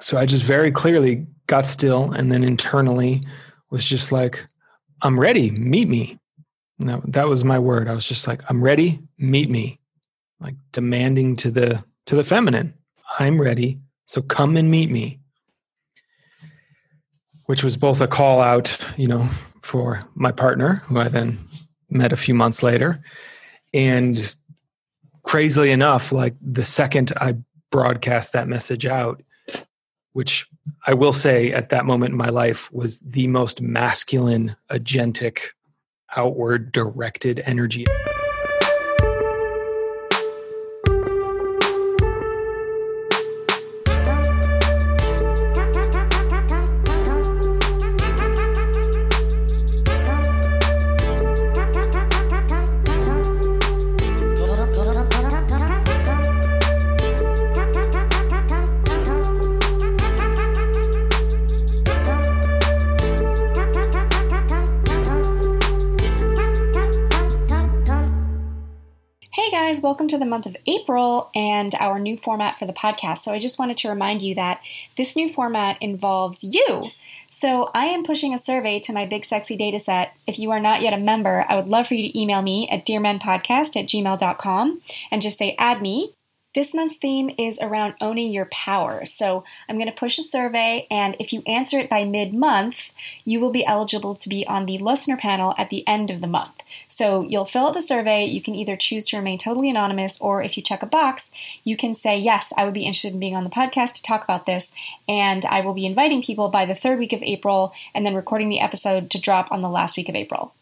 so I just very clearly got still and then internally was just like, I'm ready, meet me. No, that was my word. I was just like, I'm ready, meet me. Like demanding to the to the feminine. I'm ready, so come and meet me. Which was both a call out, you know, for my partner, who I then met a few months later. And crazily enough, like the second I broadcast that message out, which I will say at that moment in my life was the most masculine, agentic, outward directed energy. Welcome to the month of April and our new format for the podcast. So, I just wanted to remind you that this new format involves you. So, I am pushing a survey to my big sexy data set. If you are not yet a member, I would love for you to email me at dearmenpodcast at gmail.com and just say add me this month's theme is around owning your power. So I'm going to push a survey, and if you answer it by mid month, you will be eligible to be on the listener panel at the end of the month. So you'll fill out the survey. You can either choose to remain totally anonymous, or if you check a box, you can say, Yes, I would be interested in being on the podcast to talk about this. And I will be inviting people by the third week of April and then recording the episode to drop on the last week of April.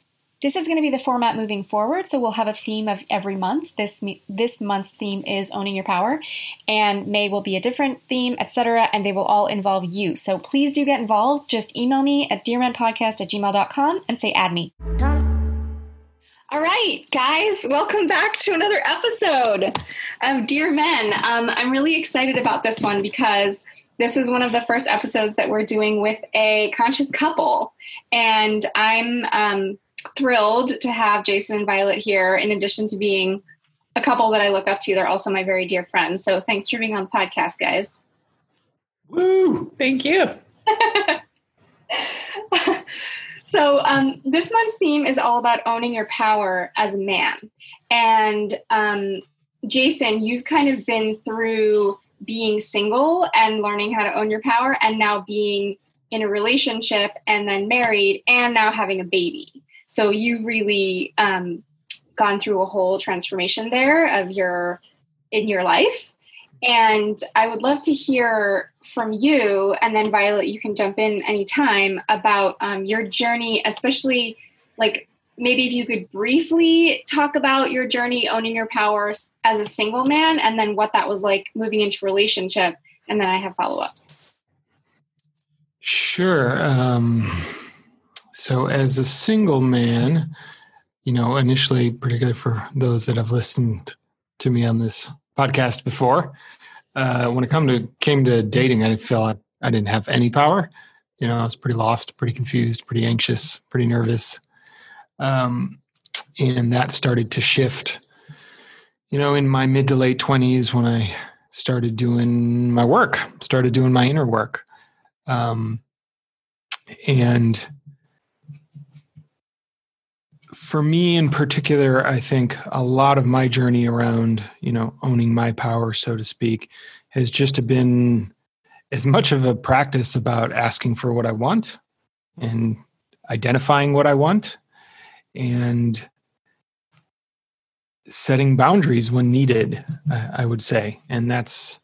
This is going to be the format moving forward, so we'll have a theme of every month. This this month's theme is owning your power, and May will be a different theme, etc. And they will all involve you. So please do get involved. Just email me at dearmenpodcast at gmail.com and say add me. All right, guys, welcome back to another episode of Dear Men. Um, I'm really excited about this one because this is one of the first episodes that we're doing with a conscious couple, and I'm. Um, thrilled to have Jason and Violet here. In addition to being a couple that I look up to, they're also my very dear friends. So thanks for being on the podcast, guys. Woo! Thank you. so um, this month's theme is all about owning your power as a man. And um, Jason, you've kind of been through being single and learning how to own your power, and now being in a relationship and then married and now having a baby. So you really um, gone through a whole transformation there of your in your life. And I would love to hear from you, and then Violet, you can jump in anytime about um, your journey, especially like maybe if you could briefly talk about your journey owning your powers as a single man, and then what that was like moving into relationship, and then I have follow ups. Sure. Um, so, as a single man, you know, initially, particularly for those that have listened to me on this podcast before, uh, when it come to came to dating, I felt like I didn't have any power. You know, I was pretty lost, pretty confused, pretty anxious, pretty nervous, um, and that started to shift. You know, in my mid to late twenties, when I started doing my work, started doing my inner work, um, and for me in particular, I think a lot of my journey around, you know, owning my power, so to speak, has just been as much of a practice about asking for what I want and identifying what I want and setting boundaries when needed, I would say. And that's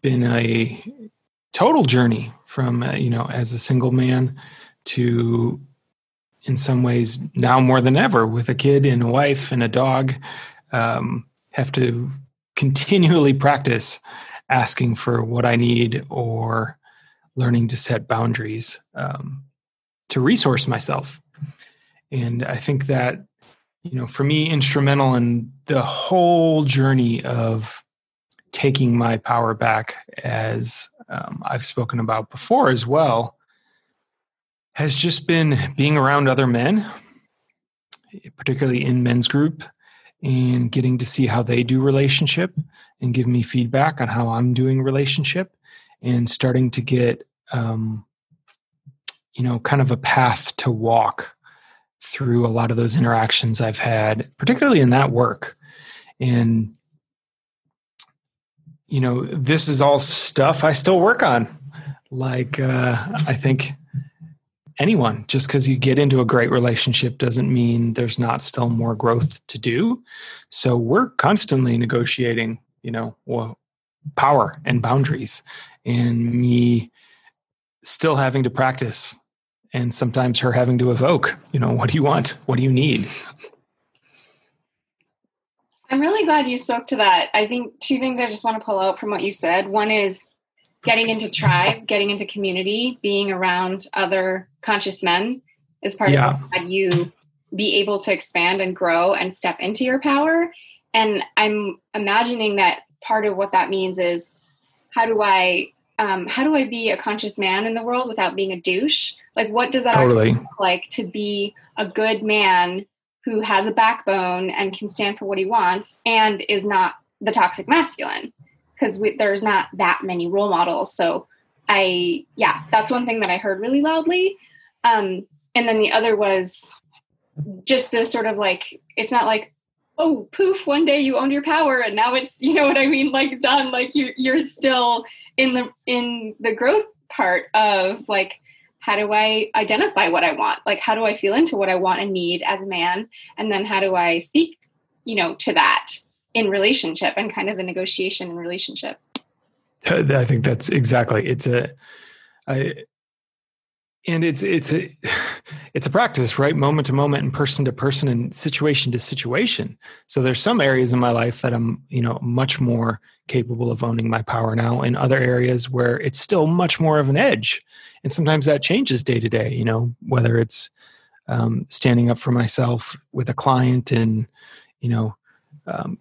been a total journey from, uh, you know, as a single man to in some ways now more than ever with a kid and a wife and a dog um, have to continually practice asking for what i need or learning to set boundaries um, to resource myself. And i think that you know for me instrumental in the whole journey of taking my power back as um, i've spoken about before as well has just been being around other men, particularly in men's group, and getting to see how they do relationship and give me feedback on how I'm doing relationship and starting to get um, you know kind of a path to walk through a lot of those interactions I've had, particularly in that work. And you know, this is all stuff I still work on. Like uh, I think anyone. Just because you get into a great relationship doesn't mean there's not still more growth to do. So we're constantly negotiating you know well, power and boundaries. And me still having to practice and sometimes her having to evoke you know what do you want? What do you need? I'm really glad you spoke to that. I think two things i just want to pull out from what you said. One is getting into tribe getting into community being around other conscious men is part yeah. of what you be able to expand and grow and step into your power and i'm imagining that part of what that means is how do i um, how do i be a conscious man in the world without being a douche like, what does that totally. look like to be a good man who has a backbone and can stand for what he wants and is not the toxic masculine? Because there's not that many role models. So, I, yeah, that's one thing that I heard really loudly. Um, and then the other was just this sort of like, it's not like, oh, poof, one day you owned your power and now it's, you know what I mean? Like done, like you, you're still in the, in the growth part of like, how do I identify what I want? Like, how do I feel into what I want and need as a man? And then how do I speak, you know, to that in relationship and kind of the negotiation in relationship? I think that's exactly. It's a, I, and it's it's a it's a practice right moment to moment and person to person and situation to situation so there's some areas in my life that i'm you know much more capable of owning my power now and other areas where it's still much more of an edge and sometimes that changes day to day you know whether it's um, standing up for myself with a client and you know um,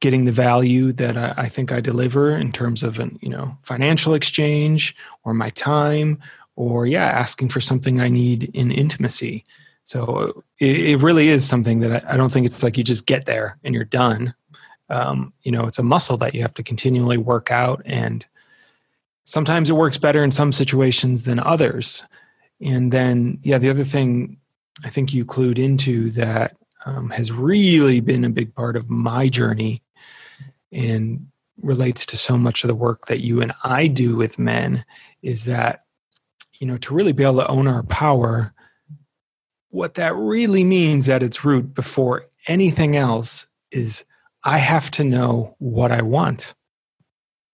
getting the value that I, I, think I deliver in terms of an you know financial exchange or my time or yeah asking for something I need in intimacy. So it, it really is something that I, I, don't think it's like you just get there and you're done. Um, you know, it's a muscle that you have to continually work out and sometimes it works better in some situations than others. And then, yeah, the other thing I think you clued into that um, has really been a big part of my journey and relates to so much of the work that you and I do with men is that, you know, to really be able to own our power, what that really means at its root before anything else is I have to know what I want.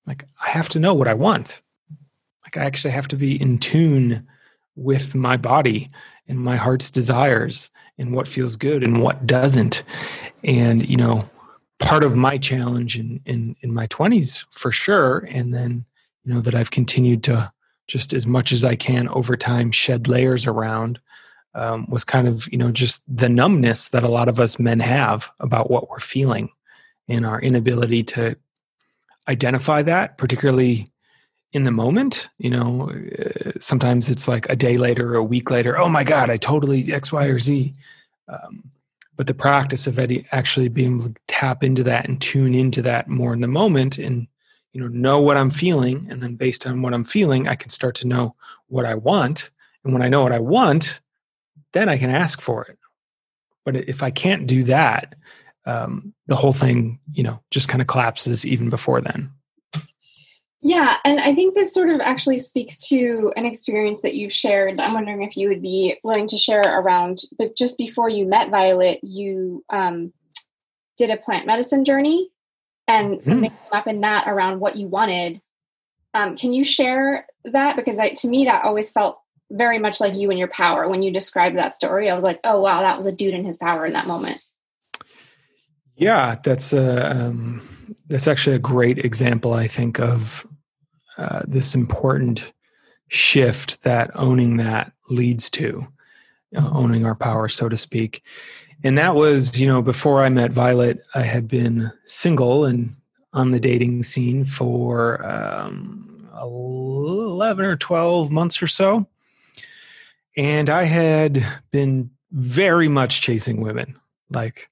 Like, I have to know what I want. Like I actually have to be in tune with my body and my heart's desires and what feels good and what doesn't. And, you know, part of my challenge in, in, in my 20s for sure. And then, you know, that I've continued to just as much as I can over time shed layers around um, was kind of, you know, just the numbness that a lot of us men have about what we're feeling and our inability to identify that, particularly in the moment you know uh, sometimes it's like a day later or a week later oh my god i totally x y or z um, but the practice of actually being able to tap into that and tune into that more in the moment and you know know what i'm feeling. And then based on what i'm feeling i can start to know what i want. And when i know what i want then i can ask for it. But if i can't do that um, the whole thing you know just kind of collapses even before then yeah, and I think this sort of actually speaks to an experience that you've shared. I'm wondering if you would be willing to share around, but just before you met Violet, you um, did a plant medicine journey and something mm. came up in that around what you wanted. Um, can you share that? Because I, to me, that always felt very much like you and your power. When you described that story, I was like, oh, wow, that was a dude in his power in that moment. Yeah, that's a, um, that's actually a great example, I think, of uh, this important shift that owning that leads to uh, owning our power so to speak. And that was you know before i met violet i had been single and on the dating scene for um, 11 or 12 months or so. And i had been very much chasing women like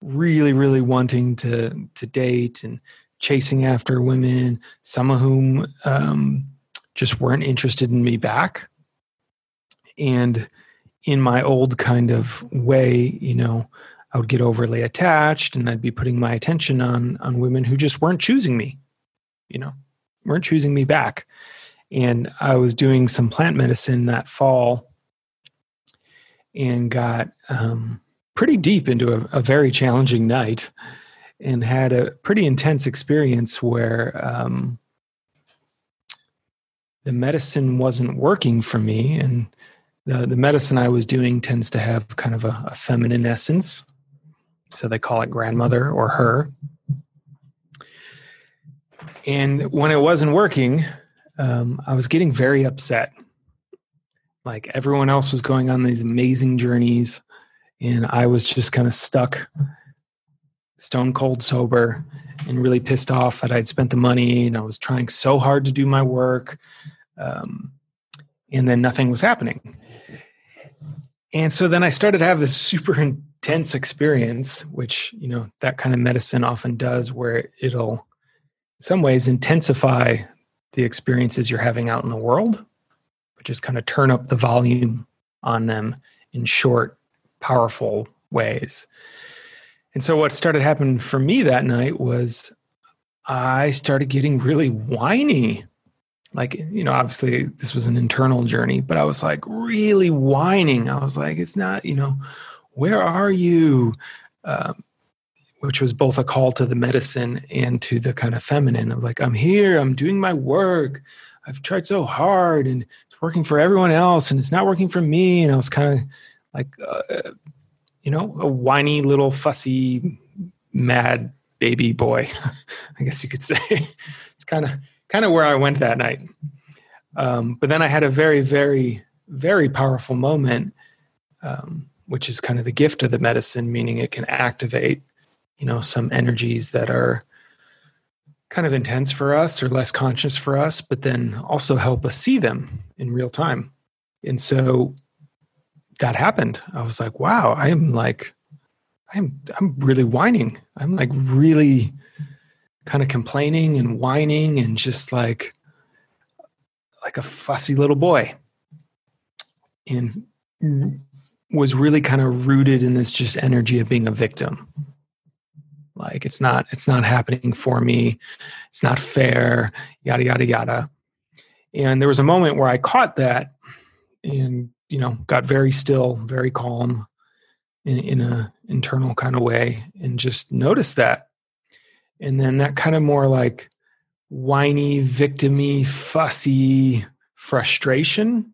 really really wanting to to date and chasing after women, some of whom um, just weren't interested in me back. And in my old kind of way, you know, I would get overly attached and I'd be putting my attention on on women who just weren't choosing me, you know, weren't choosing me back. And I was doing some plant medicine that fall and got um, pretty deep into a, a, very challenging night and had a pretty intense experience where um, the medicine wasn't working for me. And the, the medicine I was doing tends to have kind of a, a feminine essence. So they call it grandmother or her. And when it wasn't working, um, I was getting very upset. Like everyone else was going on these amazing journeys, and I was just kind of stuck, stone cold sober, and really pissed off that I'd spent the money and I was trying so hard to do my work. Um, and then nothing was happening. And so then I started to have this super intense experience, which, you know, that kind of medicine often does, where it'll, in some ways, intensify the experiences you're having out in the world, but just kind of turn up the volume on them in short, powerful ways. And so what started happening for me that night was I started getting really whiny. Like, you know, obviously this was an internal journey, but I was like really whining. I was like, it's not, you know, where are you? Um, which was both a call to the medicine and to the kind of feminine of like, I'm here, I'm doing my work. I've tried so hard and it's working for everyone else and it's not working for me. And I was kind of like, uh, you know, a whiny little fussy, mad baby boy, I guess you could say. it's kind of kind of where I went that night. Um, but then I had a very, very, very powerful moment, um, which is kind of the gift of the medicine, meaning it can activate you know some energies that are kind of intense for us or less conscious for us but then also help us see them in real time and so that happened. I was like wow i'm like i'm i'm really whining. I'm like really kind of complaining and whining and just like like a fussy little boy. And was really kind of rooted in this just energy of being a victim. Like it's not it's not happening for me. It's not fair yada yada yada. And there was a moment where i caught that and you know got very still very calm in, in a internal kind of way and just noticed that. And then that kind of more like whiny victimy fussy frustration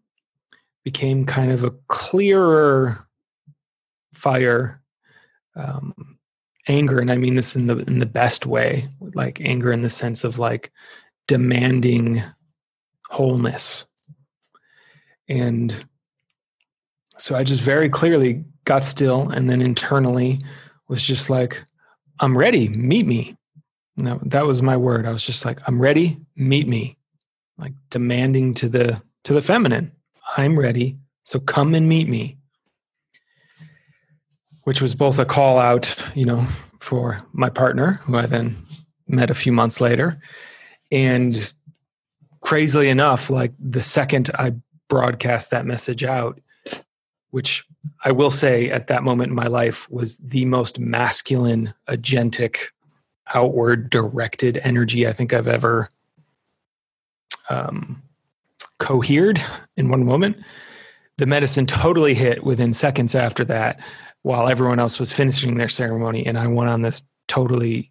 became kind of a clearer fire um, anger. And i mean this in the in the best way like anger in the sense of like demanding wholeness. And so i just very clearly got still and then internally was just like i'm ready meet me. No that was my word. I was just like i'm ready meet me. Like demanding to the to the feminine i'm ready so come and meet me. Which was both a call out, you know, for my partner, who I then met a few months later. And crazily enough, like the second I broadcast that message out, which I will say at that moment in my life was the most masculine, agentic, outward directed energy I think I've ever um, cohered in one moment. The medicine totally hit within seconds after that while everyone else was finishing their ceremony. And I went on this totally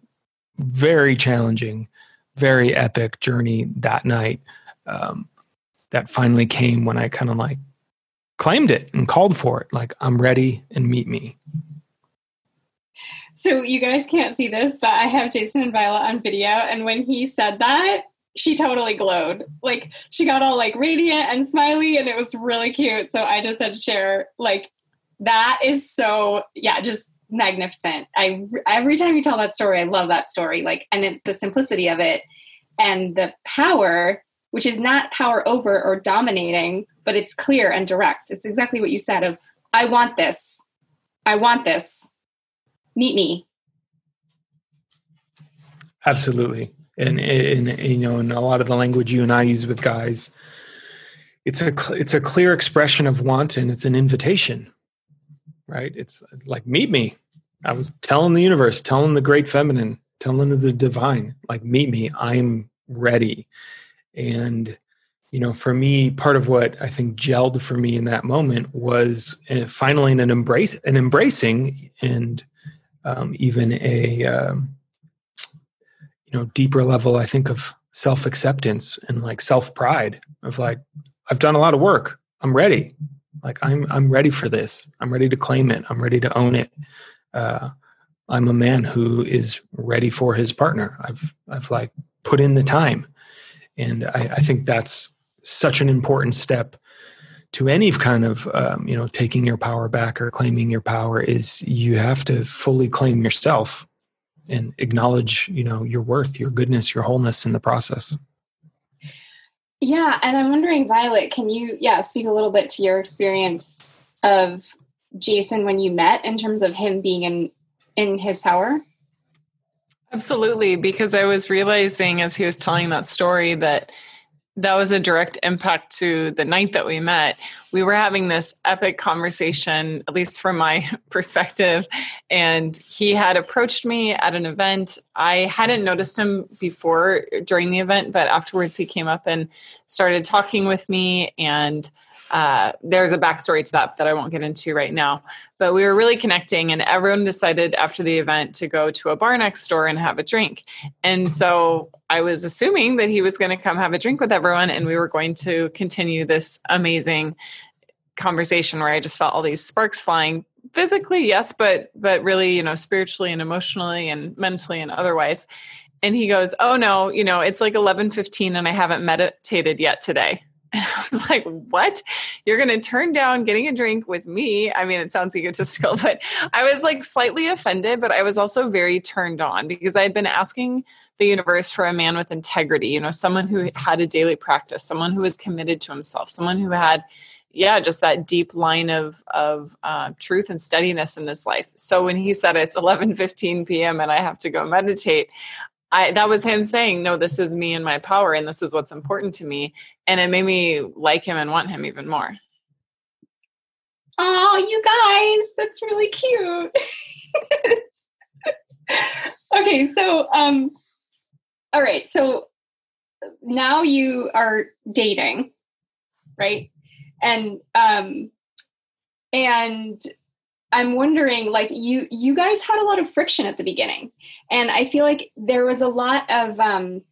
very challenging, very epic journey that night. Um, that finally came when I kind of like claimed it and called for it. Like, I'm ready and meet me. So you guys can't see this, but I have Jason and Violet on video. And when he said that, she totally glowed. Like she got all like radiant and smiley and it was really cute. So I just had to share like that is so yeah just magnificent i every time you tell that story i love that story like and it, the simplicity of it and the power which is not power over or dominating but it's clear and direct it's exactly what you said of i want this i want this meet me Absolutely. And, and, you know, in a lot of the language you and I use with guys, it's a it's a clear expression of want and it's an invitation, right? It's like meet me. I was telling the universe, telling the great feminine, telling the divine, like meet me. I'm ready. And you know, for me, part of what I think gelled for me in that moment was uh, finally an embrace, an embracing, and um, even a um, you know deeper level. I think of self acceptance and like self pride of like I've done a lot of work. I'm ready. Like I'm I'm ready for this. I'm ready to claim it. I'm ready to own it. Uh, I'm a man who is ready for his partner. I've I've like put in the time, and I, I think that's such an important step to any kind of um, you know taking your power back or claiming your power is you have to fully claim yourself and acknowledge you know your worth your goodness your wholeness in the process. Yeah and i'm wondering violet can you yeah speak a little bit to your experience of jason when you met in terms of him being in in his power? Absolutely because i was realizing as he was telling that story that that was a direct impact to the night that we met. We were having this epic conversation, at least from my perspective. And he had approached me at an event. I hadn't noticed him before during the event, but afterwards he came up and started talking with me. And uh, there's a backstory to that that I won't get into right now. But we were really connecting, and everyone decided after the event to go to a bar next door and have a drink. And so I was assuming that he was going to come have a drink with everyone, and we were going to continue this amazing conversation where I just felt all these sparks flying physically yes but but really you know spiritually and emotionally and mentally and otherwise and he goes oh no you know it's like 11:15 and I haven't meditated yet today and I was like, what? You're going to turn down getting a drink with me? I mean, it sounds egotistical, but I was like slightly offended, but I was also very turned on because I had been asking the universe for a man with integrity, you know, someone who had a daily practice, someone who was committed to himself, someone who had yeah just that deep line of of uh, truth and steadiness in this life so when he said it's 11 15 p.m and i have to go meditate I that was him saying, "No, this is me and my power, and this is what's important to me," and it made me like him and want him even more. Oh, you guys, that's really cute. okay, so um, all right, so now you are dating, right? And um, and I'm wondering like you you guys had a lot of friction at the beginning. And I feel like there was a lot of um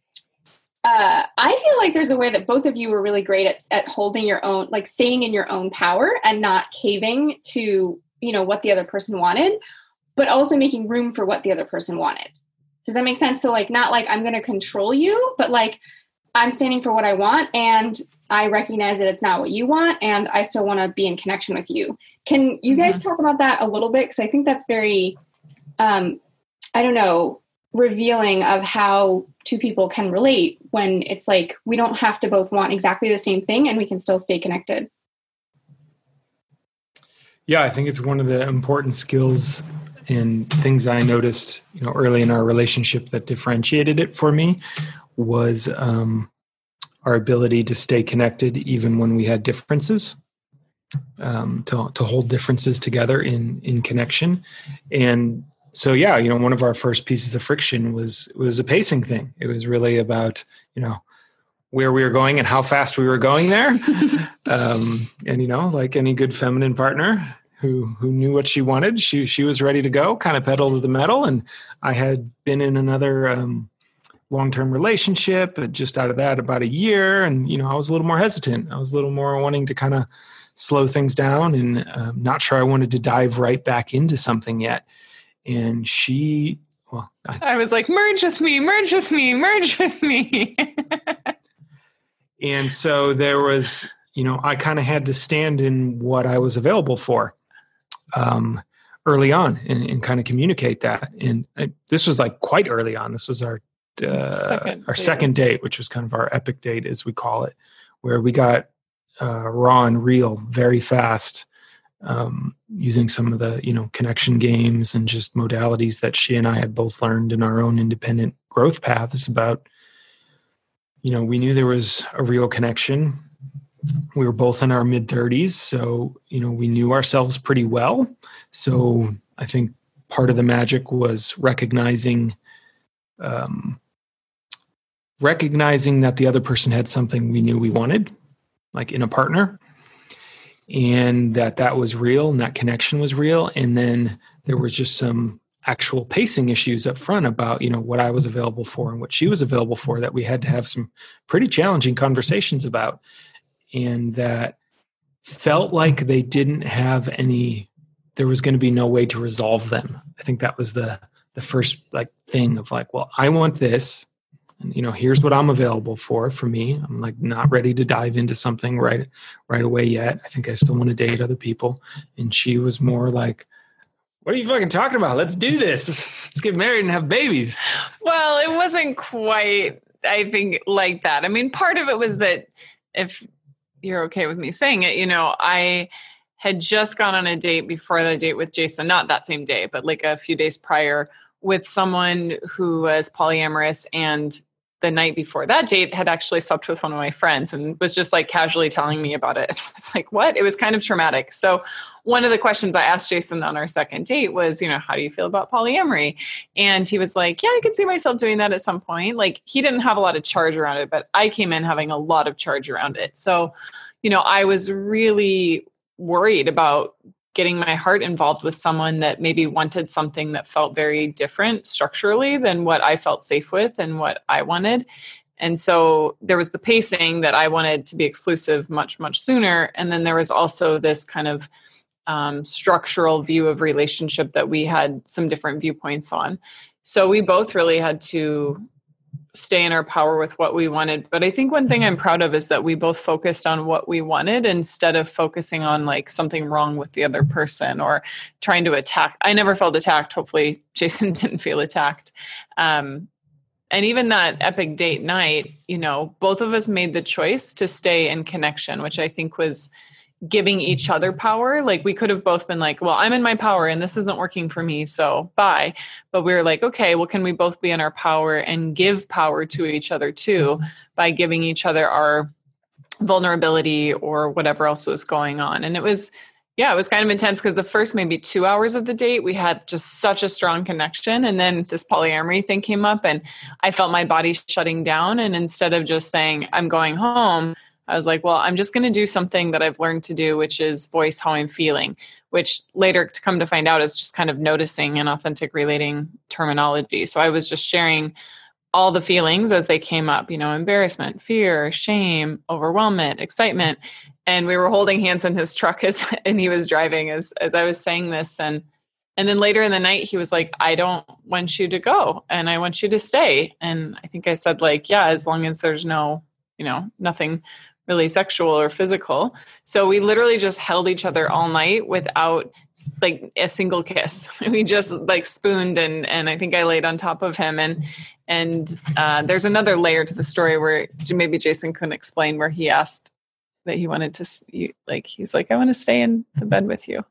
uh, I feel like there's a way that both of you were really great at, at holding your own, like staying in your own power and not caving to, you know, what the other person wanted, but also making room for what the other person wanted. Does that make sense? So, like, not like I'm going to control you, but like I'm standing for what I want and I recognize that it's not what you want and I still want to be in connection with you. Can you guys mm-hmm. talk about that a little bit? Because I think that's very, um, I don't know, revealing of how two people can relate when it's like we don't have to both want exactly the same thing and we can still stay connected. Yeah, I think it's one of the important skills and things I noticed, you know, early in our relationship that differentiated it for me was um, our ability to stay connected even when we had differences um, to, to hold differences together in in connection. And so yeah you know one of our first pieces of friction was was a pacing thing. It was really about you know where we were going and how fast we were going there. Um, and you know like any good feminine partner who who knew what she wanted she she was ready to go kind of pedal to the metal. And i had been in another um, long-term relationship just out of that about a year and you know i was a little more hesitant. I was a little more wanting to kind of slow things down and um, not sure i wanted to dive right back into something yet. And she well i, I was like merge with me merge with me merge with me. And so there was you know i kind of had to stand in what i was available for um, early on and, and, kind of communicate that. And I, this was like quite early on. This was our uh, second our date. second date, which was kind of our epic date, as we call it, where we got uh, raw and real very fast. um, using some of the you know connection games and just modalities that she and I had both learned in our own independent growth paths about you know we knew there was a real connection we were both in our mid 30s so you know we knew ourselves pretty well so i think part of the magic was recognizing um, recognizing that the other person had something we knew we wanted like in a partner and that that was real and that connection was real. And then there was just some actual pacing issues up front about you know what i was available for and what she was available for that we had to have some pretty challenging conversations about. And that felt like they didn't have any there was going to be no way to resolve them. I think that was the the first like thing of like well i want this you know here's what i'm available for for me. I'm like not ready to dive into something right right away yet. I think i still want to date other people. And she was more like what are you fucking talking about? Let's do this. Let's get married and have babies. Well it wasn't quite i think like that. I mean part of it was that if you're okay with me saying it you know i had just gone on a date before the date with jason not that same day but like a few days prior with someone who was polyamorous and the night before that date had actually slept with one of my friends and was just like casually telling me about it. I was like, what? It was kind of traumatic. So, one of the questions I asked Jason on our second date was, you know, how do you feel about polyamory? And he was like, yeah, I could see myself doing that at some point. Like, he didn't have a lot of charge around it, but I came in having a lot of charge around it. So, you know, I was really worried about getting my heart involved with someone that maybe wanted something that felt very different structurally than what I felt safe with and what I wanted. And so there was the pacing that I wanted to be exclusive much, much sooner. And then there was also this kind of um, structural view of relationship that we had some different viewpoints on. So we both really had to stay in our power with what we wanted. But I think one thing I'm proud of is that we both focused on what we wanted instead of focusing on like something wrong with the other person or trying to attack. I never felt attacked. Hopefully, Jason didn't feel attacked. Um, and even that epic date night, you know, both of us made the choice to stay in connection, which I think was giving mm-hmm. each other power. Like we could have both been like, well, I'm in my power and this isn't working for me. So bye. But we were like, okay, well, can we both be in our power and give power to each other too mm-hmm. by giving each other our vulnerability or whatever else was going on? And it was, yeah, it was kind of intense because the first maybe two hours of the date, we had just such a strong connection. And then this polyamory thing came up and I felt my body shutting down. And instead of just saying, I'm going home, I was like, well, I'm just going to do something that I've learned to do, which is voice how I'm feeling, which later to come to find out is just kind of noticing and authentic relating terminology. So I was just sharing all the feelings as they came up, you know, embarrassment, fear, shame, overwhelmment, excitement. And we were holding hands in his truck as and he was driving as as I was saying this. And and then later in the night he was like, I don't want you to go and I want you to stay. And I think I said, like, yeah, as long as there's no, you know, nothing really sexual or physical. So we literally just held each other all night without like a single kiss. We just like spooned and and I think I laid on top of him and and uh, there's another layer to the story where maybe Jason couldn't explain where he asked that he wanted to like he's like I want to stay in the bed with you.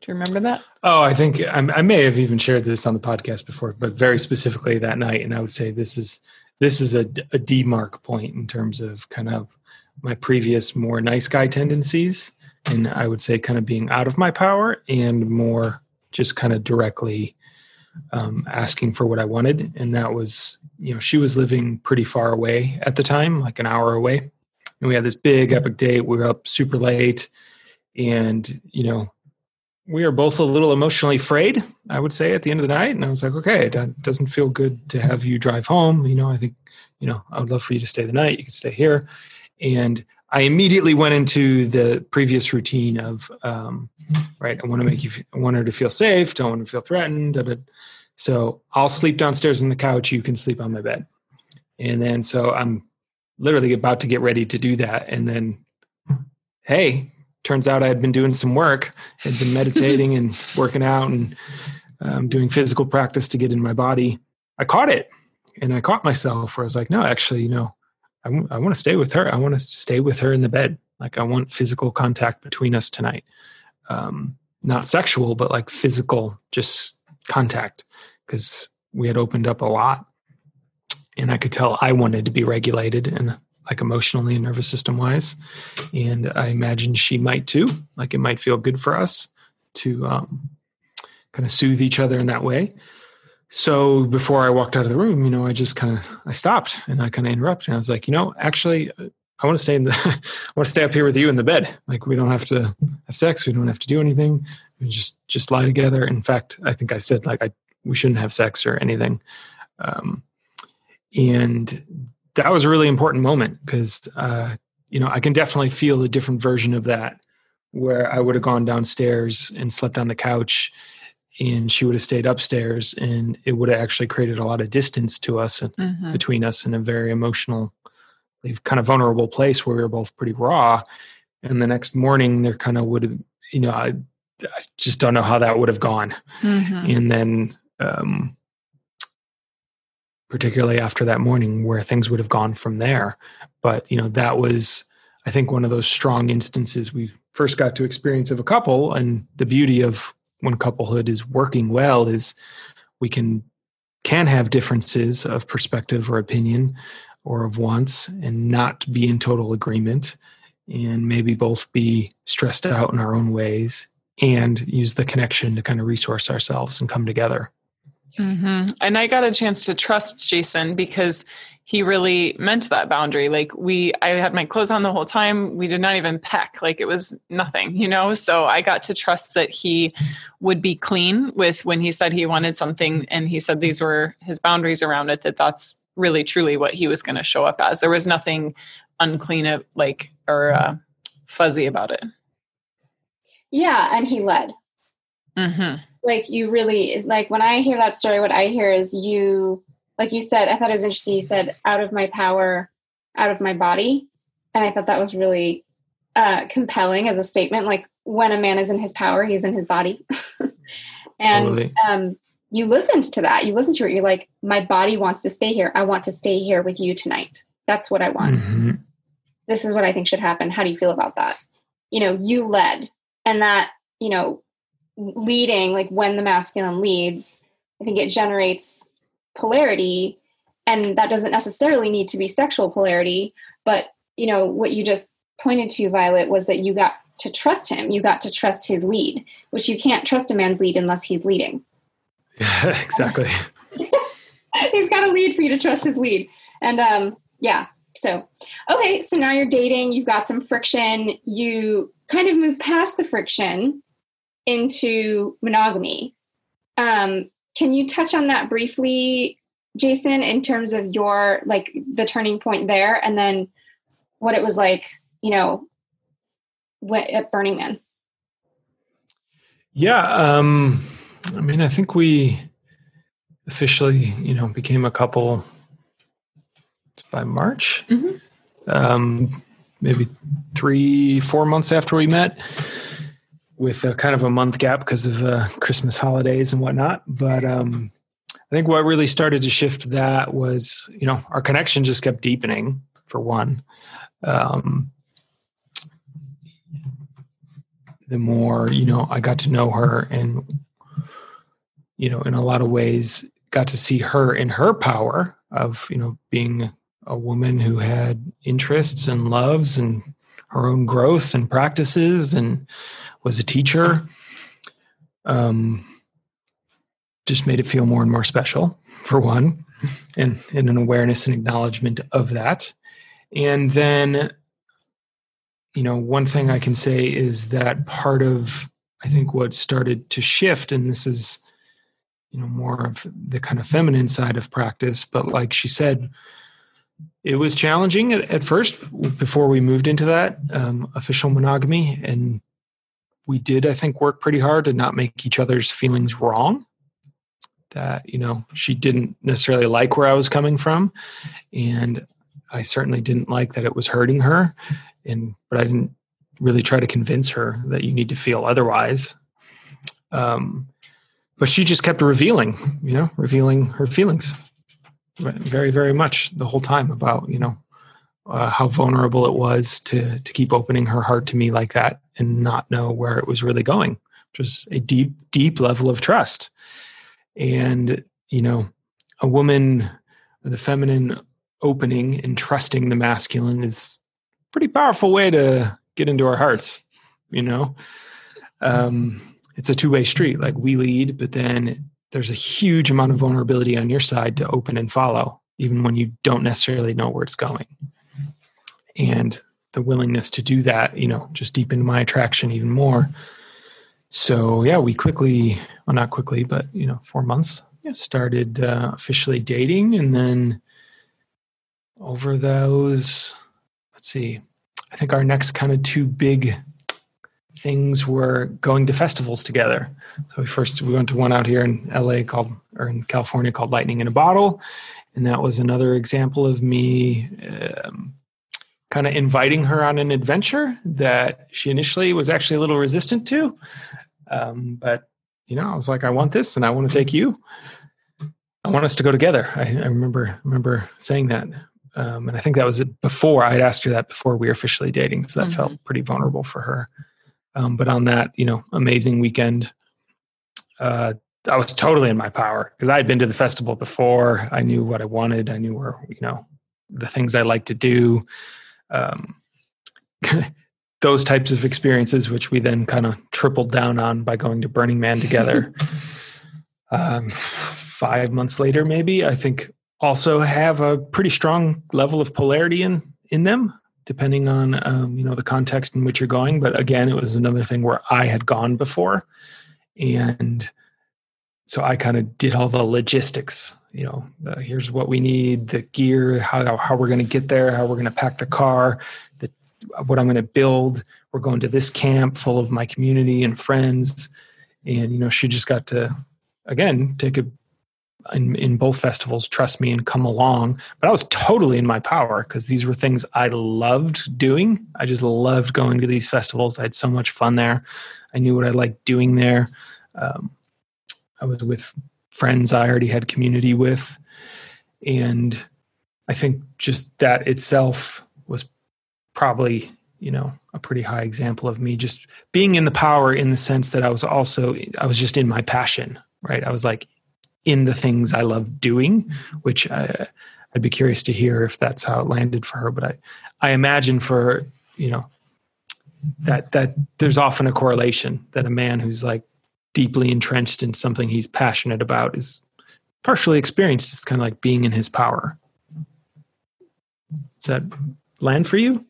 Do you remember that? Oh, I think I, I may have even shared this on the podcast before, but very specifically that night, and I would say this is this is a, a demark point in terms of kind of my previous more nice guy tendencies. And i would say kind of being out of my power and more just kind of directly um, asking for what i wanted. And that was you know she was living pretty far away at the time like an hour away. And we had this big epic date. We were up super late. And you know we are both a little emotionally frayed, I would say, at the end of the night. And I was like, okay, it doesn't feel good to have you drive home. You know, I think, you know, I would love for you to stay the night. You can stay here. And I immediately went into the previous routine of, um, right, I want to make you, I want her to feel safe, don't want to feel threatened. Da, da. So I'll sleep downstairs on the couch. You can sleep on my bed. And then so I'm literally about to get ready to do that. And then, hey, turns out I had been doing some work, had been meditating and working out and um, doing physical practice to get in my body. I caught it and I caught myself where I was like, no, actually, you know, I, w- I want to stay with her. I want to stay with her in the bed. Like I want physical contact between us tonight. um, not sexual, but like physical, just contact, because we had opened up a lot, and I could tell I wanted to be regulated and like emotionally and nervous system wise, and I imagine she might too. Like it might feel good for us to um, kind of soothe each other in that way. So before I walked out of the room, you know, I just kind of I stopped and I kind of interrupted. And I was like, you know, actually, I want to stay in the I want to stay up here with you in the bed. Like we don't have to have sex. We don't have to do anything. We just just lie together. In fact, I think I said like I we shouldn't have sex or anything. Um, and that was a really important moment because uh, you know I can definitely feel a different version of that where I would have gone downstairs and slept on the couch and she would have stayed upstairs and it would have actually created a lot of distance to us and mm-hmm. between us in a very emotional kind of vulnerable place where we were both pretty raw and the next morning there kind of would have you know I, I, just don't know how that would have gone mm-hmm. and then um particularly after that morning where things would have gone from there but you know that was i think one of those strong instances we first got to experience of a couple and the beauty of when couplehood is working well is we can can have differences of perspective or opinion or of wants and not be in total agreement and maybe both be stressed out in our own ways and use the connection to kind of resource ourselves and come together. Mm-hmm. And I got a chance to trust Jason because he really meant that boundary. Like we, I had my clothes on the whole time. We did not even peck. Like it was nothing, you know? So I got to trust that he would be clean with when he said he wanted something and he said these were his boundaries around it, that that's really truly what he was going to show up as. There was nothing unclean, like, or uh, fuzzy about it. Yeah. And he led. Mm-hmm. Like you really, like when I hear that story, what I hear is you, like you said, I thought it was interesting. You said, out of my power, out of my body. And I thought that was really uh, compelling as a statement. Like when a man is in his power, he's in his body. and totally. um, you listened to that. You listened to it. You're like, my body wants to stay here. I want to stay here with you tonight. That's what I want. Mm-hmm. This is what I think should happen. How do you feel about that? You know, you led. And that, you know, leading, like when the masculine leads, I think it generates polarity. And that doesn't necessarily need to be sexual polarity but you know what you just pointed to violet was that you got to trust him. You got to trust his lead which you can't trust a man's lead unless he's leading. Yeah exactly. He's got a lead for you to trust his lead. And um yeah so okay so now you're dating you've got some friction you kind of move past the friction into monogamy um can you touch on that briefly, Jason, in terms of your like the turning point there, and then what it was like, you know, at Burning Man? Yeah, um, I mean, I think we officially, you know, became a couple by March. Mm-hmm. Um, maybe three, four months after we met with a kind of a month gap because of uh, Christmas holidays and whatnot. But um, I think what really started to shift that was, you know, our connection just kept deepening for one. Um, the more, you know, I got to know her and, you know, in a lot of ways got to see her in her power of, you know, being a woman who had interests and loves and her own growth and practices and was a teacher. Um, just made it feel more and more special, for one, and, and an awareness and acknowledgement of that. And then, you know, one thing I can say is that part of, I think, what started to shift, and this is, you know, more of the kind of feminine side of practice, but like she said, it was challenging at, at first before we moved into that um, official monogamy and we did, I think, work pretty hard to not make each other's feelings wrong. That, you know, she didn't necessarily like where I was coming from. And I certainly didn't like that it was hurting her. And, but I didn't really try to convince her that you need to feel otherwise. Um, but she just kept revealing, you know, revealing her feelings very, very much the whole time about, you know, uh, how vulnerable it was to to keep opening her heart to me like that and not know where it was really going, was a deep, deep level of trust. And you know, a woman, the feminine opening and trusting the masculine is a pretty powerful way to get into our hearts. You know, um, it's a two way street. Like we lead, but then there's a huge amount of vulnerability on your side to open and follow, even when you don't necessarily know where it's going. And the willingness to do that, you know, just deepened my attraction even more. So yeah, we quickly, well, not quickly, but you know, four months started uh, officially dating, and then over those, let's see, I think our next kind of two big things were going to festivals together. So we first we went to one out here in LA called or in California called Lightning in a Bottle, and that was another example of me um, kind of inviting her on an adventure that she initially was actually a little resistant to. Um, but you know, I was like, I want this, and I want to take you. I want us to go together. I, I remember remember saying that, um, and I think that was it. before I had asked her that before we were officially dating. So that mm-hmm. felt pretty vulnerable for her. Um, but on that, you know, amazing weekend, uh, I was totally in my power because I had been to the festival before. I knew what I wanted. I knew where, you know, the things I like to do. Um, those types of experiences, which we then kind of tripled down on by going to Burning Man together. um, five months later, maybe I think also have a pretty strong level of polarity in in them depending on um, you know the context in which you're going. But again, it was another thing where I had gone before, and so I kind of did all the logistics. You know, the, here's what we need, the gear, how how we're going to get there, how we're going to pack the car, the what I'm going to build. We're going to this camp full of my community and friends, and you know, she just got to again take a in, in both festivals trust me and come along. But i was totally in my power because these were things i loved doing. I just loved going to these festivals. I had so much fun there. I knew what i liked doing there. Um, i was with friends i already had community with. And i think just that itself was probably you know a pretty high example of me just being in the power in the sense that i was also i was just in my passion right? I was like in the things I love doing, mm-hmm. which uh, I, would be curious to hear if that's how it landed for her. But I, I imagine for you know that that there's often a correlation that a man who's like deeply entrenched in something he's passionate about is partially experienced. It's kind of like being in his power. Does that land for you?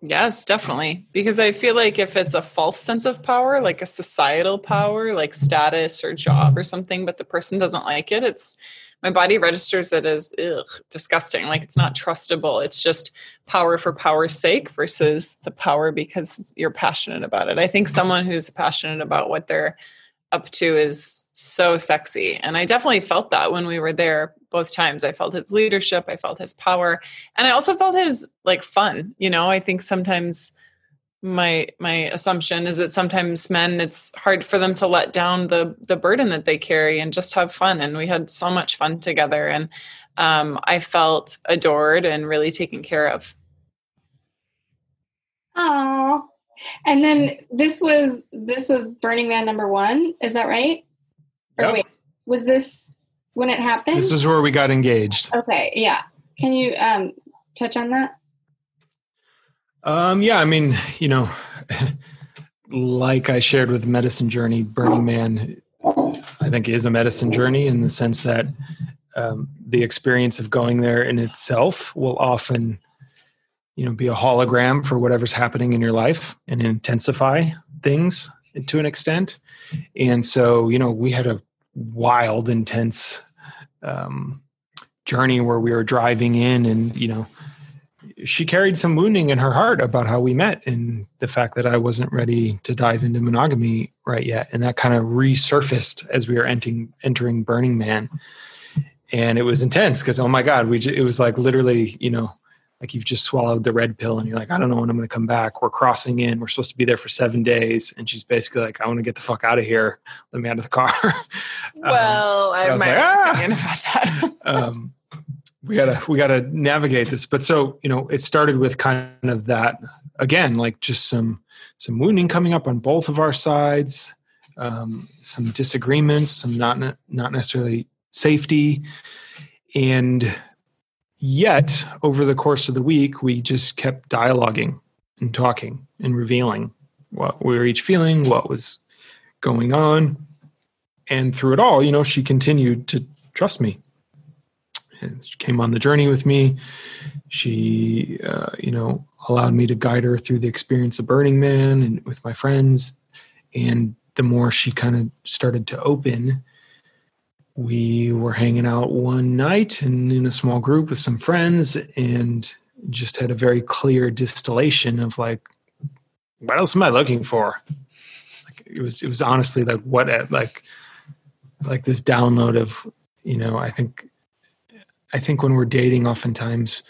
Yes, definitely. Because I feel like if it's a false sense of power, like a societal power, like status or job or something, but the person doesn't like it, it's my body registers it as ugh, disgusting. Like it's not trustable. It's just power for power's sake versus the power because you're passionate about it. I think someone who's passionate about what they're up to is so sexy. And I definitely felt that when we were there both times. I felt his leadership, I felt his power, and I also felt his like fun. You know, I think sometimes my my assumption is that sometimes men it's hard for them to let down the the burden that they carry and just have fun and we had so much fun together and um, i felt adored and really taken care of oh and then this was this was Burning Man number one. Is that right? Or yep. wait, was this when it happened? This is where we got engaged. Okay, yeah. Can you um, touch on that? Um, yeah, I mean, you know, like I shared with Medicine Journey, Burning Man, I think is a medicine journey in the sense that um, the experience of going there in itself will often you know be a hologram for whatever's happening in your life and intensify things to an extent and so you know we had a wild intense um, journey where we were driving in and you know she carried some wounding in her heart about how we met and the fact that I wasn't ready to dive into monogamy right yet. And that kind of resurfaced as we were entering, entering Burning Man. And it was intense because, oh my God, we, it was like literally, you know, like you've just swallowed the red pill and you're like, I don't know when I'm going to come back. We're crossing in. We're supposed to be there for seven days. And she's basically like, I want to get the fuck out of here. Let me out of the car. Well, um, I, I have my like, ah! about that. um, we gotta we gotta navigate this. But so you know, it started with kind of that again, like just some some wounding coming up on both of our sides, um, some disagreements, some not not necessarily safety, and yet over the course of the week, we just kept dialoguing and talking and revealing what we were each feeling, what was going on, and through it all, you know, she continued to trust me. And She came on the journey with me. She, uh, you know, allowed me to guide her through the experience of Burning Man and with my friends. And the more she kind of started to open, we were hanging out one night and in a small group with some friends and just had a very clear distillation of like, what else am I looking for? Like it was, it was honestly like what, uh, like, like this download of, you know, I think I think when we're dating, oftentimes,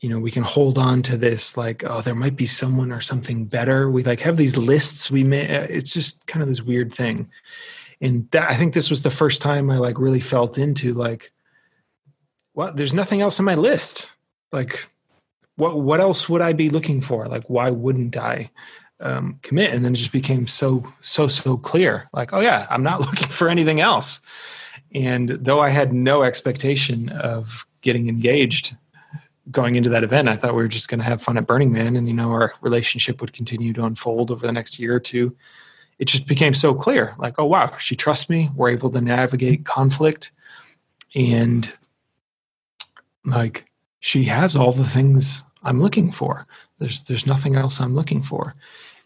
you know, we can hold on to this like, oh, there might be someone or something better. We like have these lists. We may, uh, it's just kind of this weird thing. And that, I think this was the first time I like really felt into like, well, there's nothing else on my list. Like, what what else would I be looking for? Like, why wouldn't I um, commit? And then it just became so so so clear. Like, oh yeah, I'm not looking for anything else. And though I had no expectation of getting engaged going into that event, I thought we were just going to have fun at Burning Man and, you know, our relationship would continue to unfold over the next year or two. It just became so clear like, oh, wow, she trusts me. We're able to navigate conflict. And like, she has all the things I'm looking for. There's, there's nothing else I'm looking for.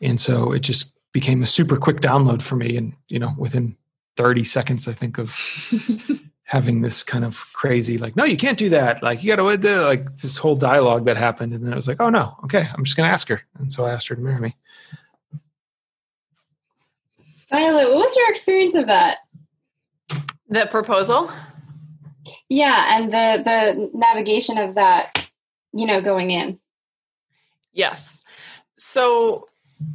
And so it just became a super quick download for me. And, you know, within 30 seconds, I think, of having this kind of crazy, like, no, you can't do that. Like, you got to do like this whole dialogue that happened. And then I was like, oh, no, okay, I'm just going to ask her. And so I asked her to marry me. Violet, what was your experience of that? The proposal? Yeah, and the the navigation of that, you know, going in. Yes. So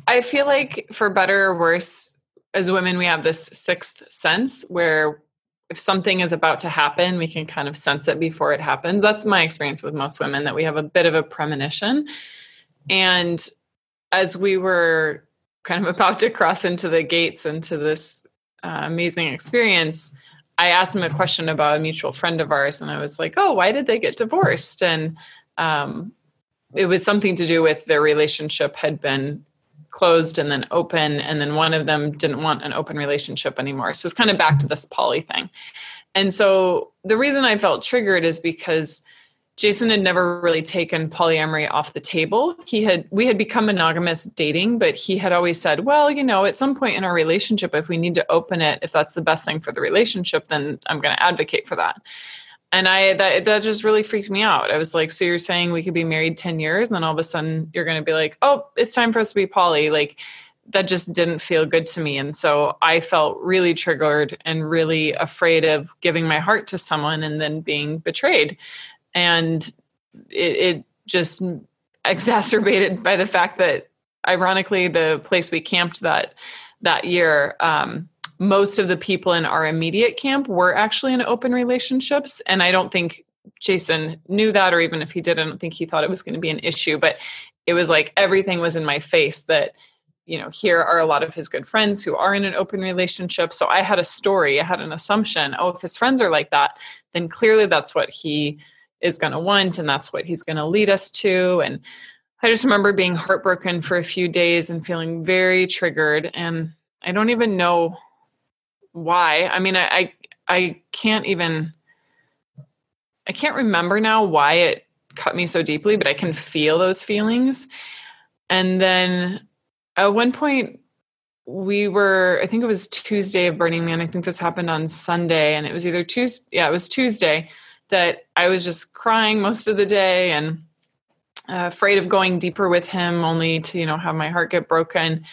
I feel like for better or worse, as women, we have this sixth sense where if something is about to happen, we can kind of sense it before it happens. That's my experience with most women, that we have a bit of a premonition. And as we were kind of about to cross into the gates into this uh, amazing experience, I asked him a question about a mutual friend of ours, and I was like, "Oh, why did they get divorced?" And um, it was something to do with their relationship had been closed and then open and then one of them didn't want an open relationship anymore so it's kind of back to this poly thing and so the reason i felt triggered is because jason had never really taken polyamory off the table he had we had become monogamous dating but he had always said well you know at some point in our relationship if we need to open it if that's the best thing for the relationship then i'm going to advocate for that and I that that just really freaked me out. I was like, so you're saying we could be married 10 years and then all of a sudden you're going to be like, "Oh, it's time for us to be poly." Like that just didn't feel good to me. And so I felt really triggered and really afraid of giving my heart to someone and then being betrayed. And it, it just exacerbated by the fact that ironically the place we camped that that year um, most of the people in our immediate camp were actually in open relationships. And I don't think Jason knew that, or even if he did, I don't think he thought it was going to be an issue. But it was like everything was in my face that, you know, here are a lot of his good friends who are in an open relationship. So I had a story, I had an assumption. Oh, if his friends are like that, then clearly that's what he is going to want and that's what he's going to lead us to. And I just remember being heartbroken for a few days and feeling very triggered. And I don't even know why. I mean, I, I, I can't even, I can't remember now why it cut me so deeply, but I can feel those feelings. And then at one point, we were, I think it was Tuesday of Burning Man. I think this happened on Sunday, and it was either Tuesday, yeah, it was Tuesday that I was just crying most of the day and uh, afraid of going deeper with him, only to, you know, have my heart get broken.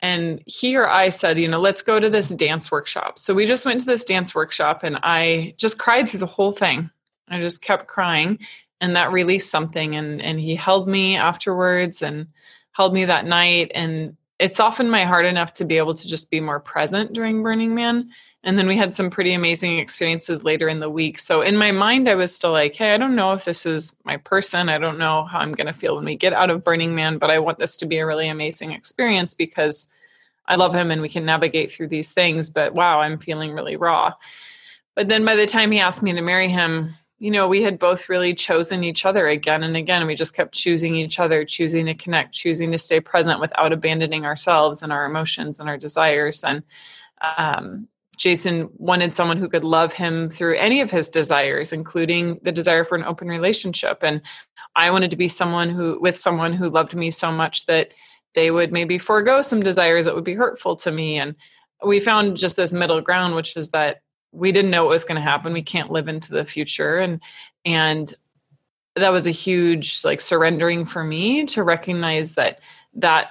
And he or I said, you know, let's go to this dance workshop. So we just went to this dance workshop and I just cried through the whole thing. I just kept crying and that released something and and he held me afterwards and held me that night and it softened my heart enough to be able to just be more present during Burning Man. And then we had some pretty amazing experiences later in the week. So in my mind, I was still like, hey, I don't know if this is my person. I don't know how I'm going to feel when we get out of Burning Man, but I want this to be a really amazing experience because I love him and we can navigate through these things. But wow, I'm feeling really raw. But then by the time he asked me to marry him, you know, we had both really chosen each other again and again. We just kept choosing each other, choosing to connect, choosing to stay present without abandoning ourselves and our emotions and our desires. And um, Jason wanted someone who could love him through any of his desires, including the desire for an open relationship. And I wanted to be someone who, with someone who loved me so much that they would maybe forego some desires that would be hurtful to me. And we found just this middle ground, which was that we didn't know what was going to happen we can't live into the future and and that was a huge like surrendering for me to recognize that that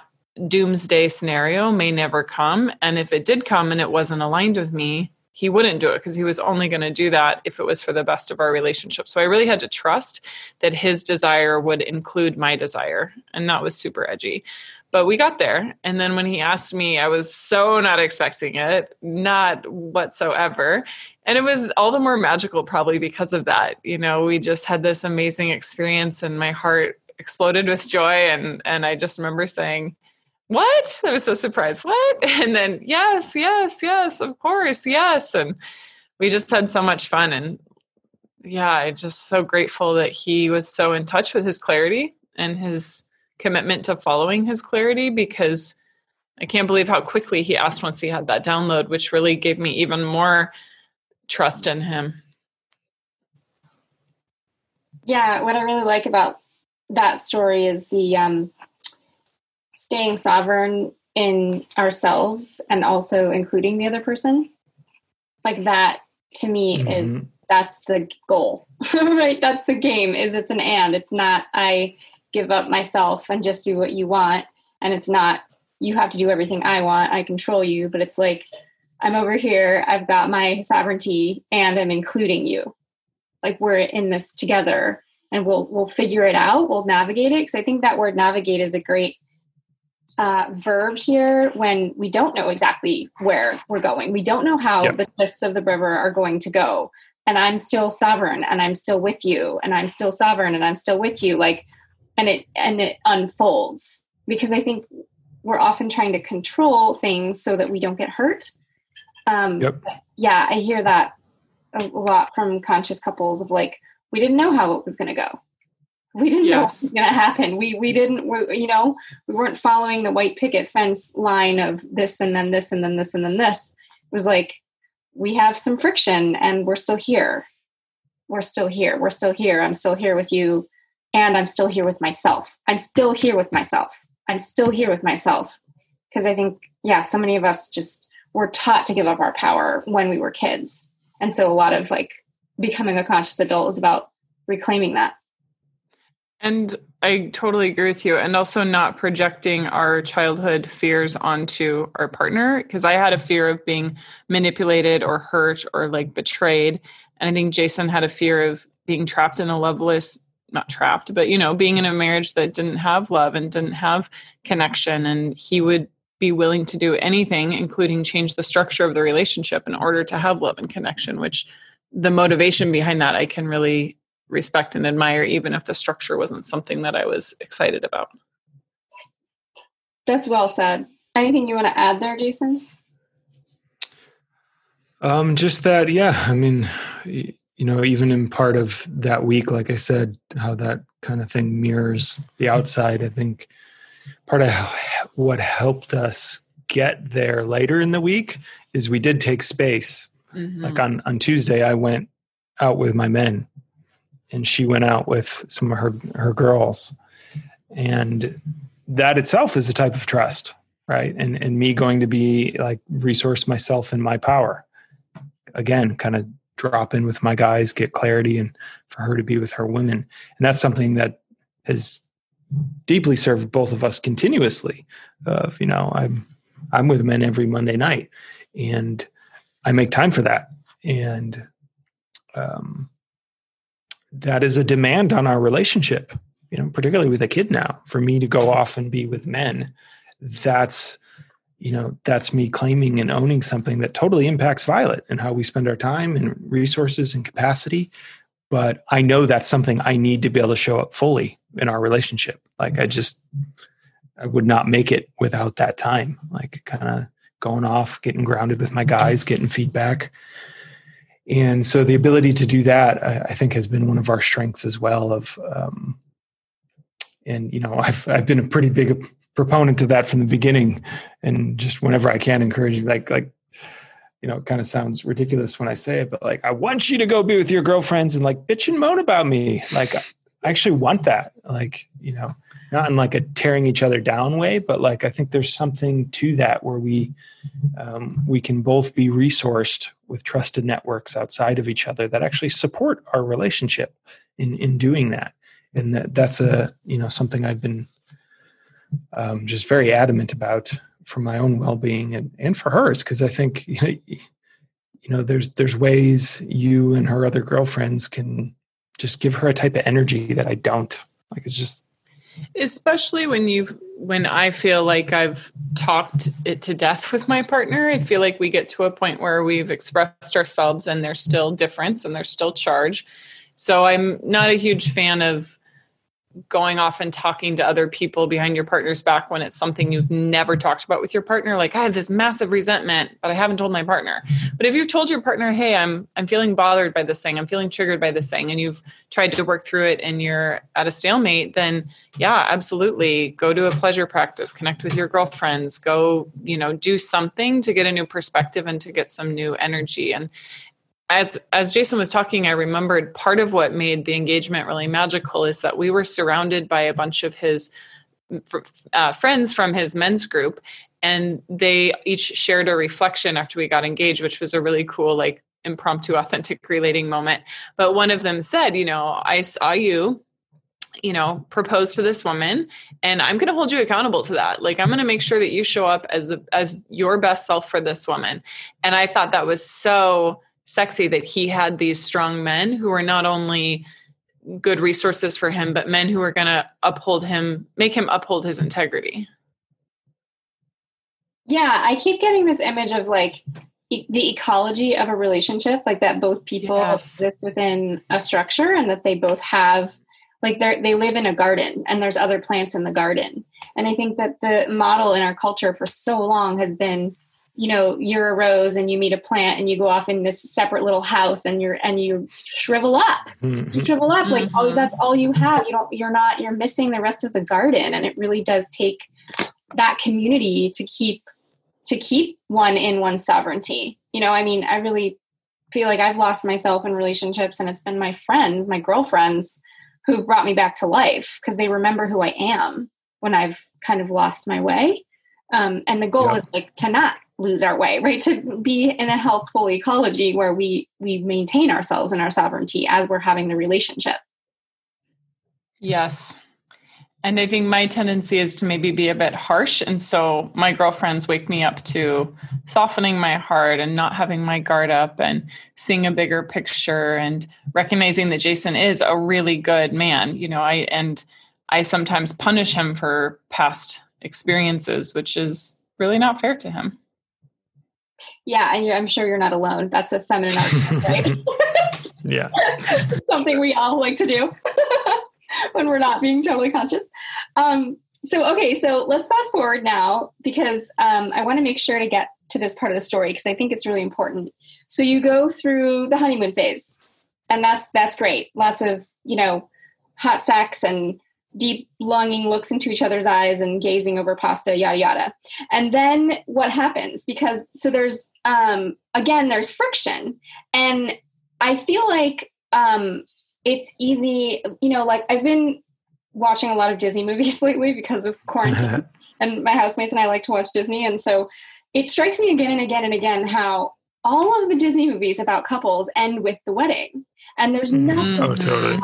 doomsday scenario may never come and if it did come and it wasn't aligned with me he wouldn't do it because he was only going to do that if it was for the best of our relationship so i really had to trust that his desire would include my desire and that was super edgy but we got there. And then when he asked me, I was so not expecting it, not whatsoever. And it was all the more magical, probably because of that. You know, we just had this amazing experience, and my heart exploded with joy. And and I just remember saying, "What?" I was so surprised. What? And then, yes, yes, yes, of course, yes. And we just had so much fun. And yeah, I just so grateful that he was so in touch with his clarity and his commitment to following his clarity because I can't believe how quickly he asked once he had that download, which really gave me even more trust in him. Yeah, what I really like about that story is the um, staying sovereign in ourselves and also including the other person. Like that to me mm-hmm. is that's the goal, right? That's the game. Is it's an and. It's not I give up myself and just do what you want and it's not you have to do everything i want i control you but it's like i'm over here i've got my sovereignty and i'm including you like we're in this together and we'll we'll figure it out we'll navigate it because i think that word navigate is a great uh, verb here when we don't know exactly where we're going we don't know how yep. the twists of the river are going to go and i'm still sovereign and i'm still with you and i'm still sovereign and i'm still with you like and it and it unfolds because I think we're often trying to control things so that we don't get hurt. Um, yep. Yeah, I hear that a lot from conscious couples of like, we didn't know how it was going to go. We didn't yes. know what was going to happen. We we didn't, we, you know, we weren't following the white picket fence line of this and then this and then this and then this. It was like we have some friction and we're still here. We're still here. We're still here. I'm still here with you and I'm still here with myself. I'm still here with myself. I'm still here with myself. Because I think, yeah, so many of us just were taught to give up our power when we were kids. And so a lot of like becoming a conscious adult is about reclaiming that. And I totally agree with you. And also not projecting our childhood fears onto our partner. Because I had a fear of being manipulated or hurt or like betrayed. And I think Jason had a fear of being trapped in a loveless not trapped, but you know, being in a marriage that didn't have love and didn't have connection. And he would be willing to do anything, including change the structure of the relationship in order to have love and connection, which the motivation behind that I can really respect and admire, even if the structure wasn't something that I was excited about. That's well said. Anything you want to add there, Jason? Um, just that, yeah. I mean, you know, even in part of that week, like I said, how that kind of thing mirrors the outside. I think part of what helped us get there later in the week is we did take space. Mm-hmm. Like on, on Tuesday, I went out with my men and she went out with some of her, her girls. And that itself is a type of trust, right? And, and me going to be like resource myself in my power. Again, kind of drop in with my guys, get clarity, and for her to be with her women. And that's something that has deeply served both of us continuously. Of you know, I'm I'm with men every Monday night, and I make time for that, and um, that is a demand on our relationship. You know, particularly with a kid now, for me to go off and be with men that's you know that's me claiming and owning something that totally impacts violet and how we spend our time and resources and capacity. But i know that's something i need to be able to show up fully in our relationship. Like i just i would not make it without that time. Like kind of going off getting grounded with my guys getting feedback and so the ability to do that i, I think has been one of our strengths as well of um, and you know i've i've been a pretty big proponent of that from the beginning. And just whenever i can encourage like like you know it kind of sounds ridiculous when i say it but like i want you to go be with your girlfriends and like bitch and moan about me. Like i actually want that. Like you know not in like a tearing each other down way but like i think there's something to that where we um, we can both be resourced with trusted networks outside of each other that actually support our relationship in in doing that. And that, that's a you know something i've been um, just very adamant about for my own well-being and, and for hers because i think you know there's there's ways you and her other girlfriends can just give her a type of energy that i don't. Like it's just especially when you've when i feel like i've talked it to death with my partner i feel like we get to a point where we've expressed ourselves and there's still difference and there's still charge. So i'm not a huge fan of going off and talking to other people behind your partner's back when it's something you've never talked about with your partner like i have this massive resentment but i haven't told my partner. But if you've told your partner hey i'm i'm feeling bothered by this thing i'm feeling triggered by this thing and you've tried to work through it and you're at a stalemate then yeah absolutely. Go to a pleasure practice connect with your girlfriends go you know do something to get a new perspective and to get some new energy. And as as Jason was talking, I remembered part of what made the engagement really magical is that we were surrounded by a bunch of his uh, friends from his men's group, and they each shared a reflection after we got engaged, which was a really cool, like impromptu, authentic relating moment. But one of them said, "You know, I saw you." you know propose to this woman and i'm going to hold you accountable to that like i'm going to make sure that you show up as the as your best self for this woman and i thought that was so sexy that he had these strong men who were not only good resources for him, but men who were going to uphold him, make him uphold his integrity. Yeah, I keep getting this image of like e- the ecology of a relationship, like that both people yes. exist within a structure and that they both have like they they live in a garden and there's other plants in the garden. And I think that the model in our culture for so long has been you know you're a rose and you meet a plant and you go off in this separate little house and you're and you shrivel up. Mm-hmm. you shrivel up like oh that's all you have. You don't you're not you're missing the rest of the garden. And it really does take that community to keep to keep one in one's sovereignty. You know i mean i really feel like i've lost myself in relationships and it's been my friends my girlfriends who brought me back to life because they remember who i am when i've kind of lost my way. Um, and the goal yeah. is like to not lose our way right? To be in a healthful ecology where we we maintain ourselves and our sovereignty as we're having the relationship. Yes. And i think my tendency is to maybe be a bit harsh. And so my girlfriends wake me up to softening my heart and not having my guard up and seeing a bigger picture and recognizing that jason is a really good man you know i and i sometimes punish him for past experiences which is really not fair to him yeah, and I'm sure you're not alone. That's a feminine argument, right? yeah. Something we all like to do when we're not being totally conscious. Um, so, okay, so let's fast forward now because um, I want to make sure to get to this part of the story because I think it's really important. So, you go through the honeymoon phase, and that's that's great. Lots of you know hot sex and deep longing looks into each other's eyes and gazing over pasta yada yada. And then what happens? Because so there's um again there's friction. And i feel like um it's easy you know like i've been watching a lot of disney movies lately because of quarantine and my housemates and i like to watch disney. And so it strikes me again and again and again how all of the disney movies about couples end with the wedding and there's mm-hmm. nothing oh, totally.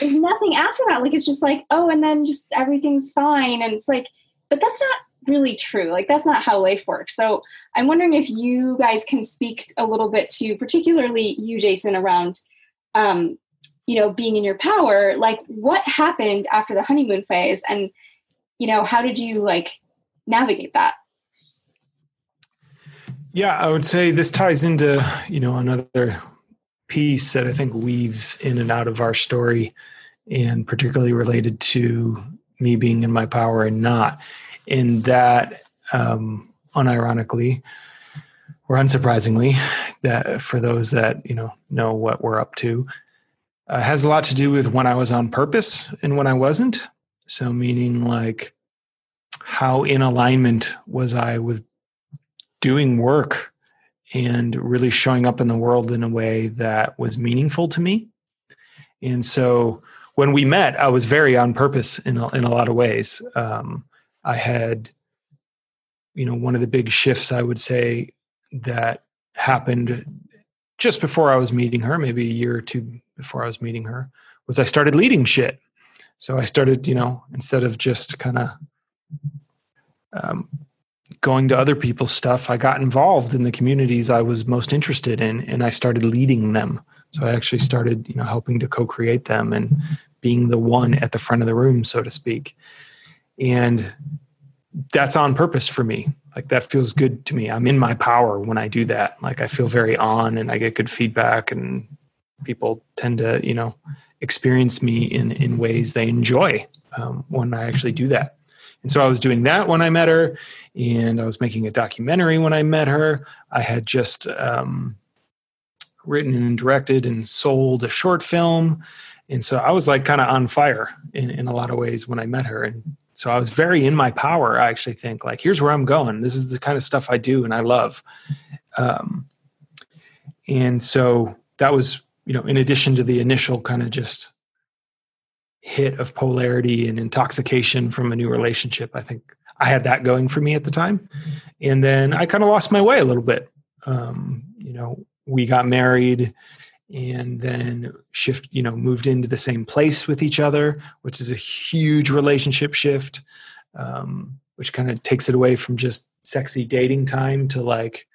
there's nothing after that like it's just like oh and then just everything's fine and it's like but that's not really true like that's not how life works so i'm wondering if you guys can speak a little bit to particularly you jason around um you know being in your power like what happened after the honeymoon phase and you know how did you like navigate that? Yeah, I would say this ties into, you know, another piece that I think weaves in and out of our story and particularly related to me being in my power and not. In that, um, unironically or unsurprisingly, that for those that, you know, know what we're up to, uh, has a lot to do with when I was on purpose and when I wasn't. So, meaning like, how in alignment was I with doing work and really showing up in the world in a way that was meaningful to me. And so when we met, I was very on purpose in a, in a lot of ways. Um, I had, you know, one of the big shifts I would say that happened just before I was meeting her, maybe a year or two before I was meeting her, was I started leading shit. So I started, you know, instead of just kind of um, going to other people's stuff, I got involved in the communities I was most interested in, and I started leading them. So I actually started, you know, helping to co-create them and being the one at the front of the room, so to speak. And that's on purpose for me. Like that feels good to me. I'm in my power when I do that. Like I feel very on, and I get good feedback, and people tend to, you know, experience me in in ways they enjoy um, when I actually do that. And so I was doing that when I met her, and I was making a documentary when I met her. I had just um, written and directed and sold a short film. And so I was like kind of on fire in, in a lot of ways when I met her. And so I was very in my power, I actually think, like, here's where I'm going. This is the kind of stuff I do and I love. Um, and so that was, you know, in addition to the initial kind of just hit of polarity and intoxication from a new relationship. I think I had that going for me at the time. And then I kind of lost my way a little bit. Um, you know, we got married and then shift, you know, moved into the same place with each other, which is a huge relationship shift, um, which kind of takes it away from just sexy dating time to like,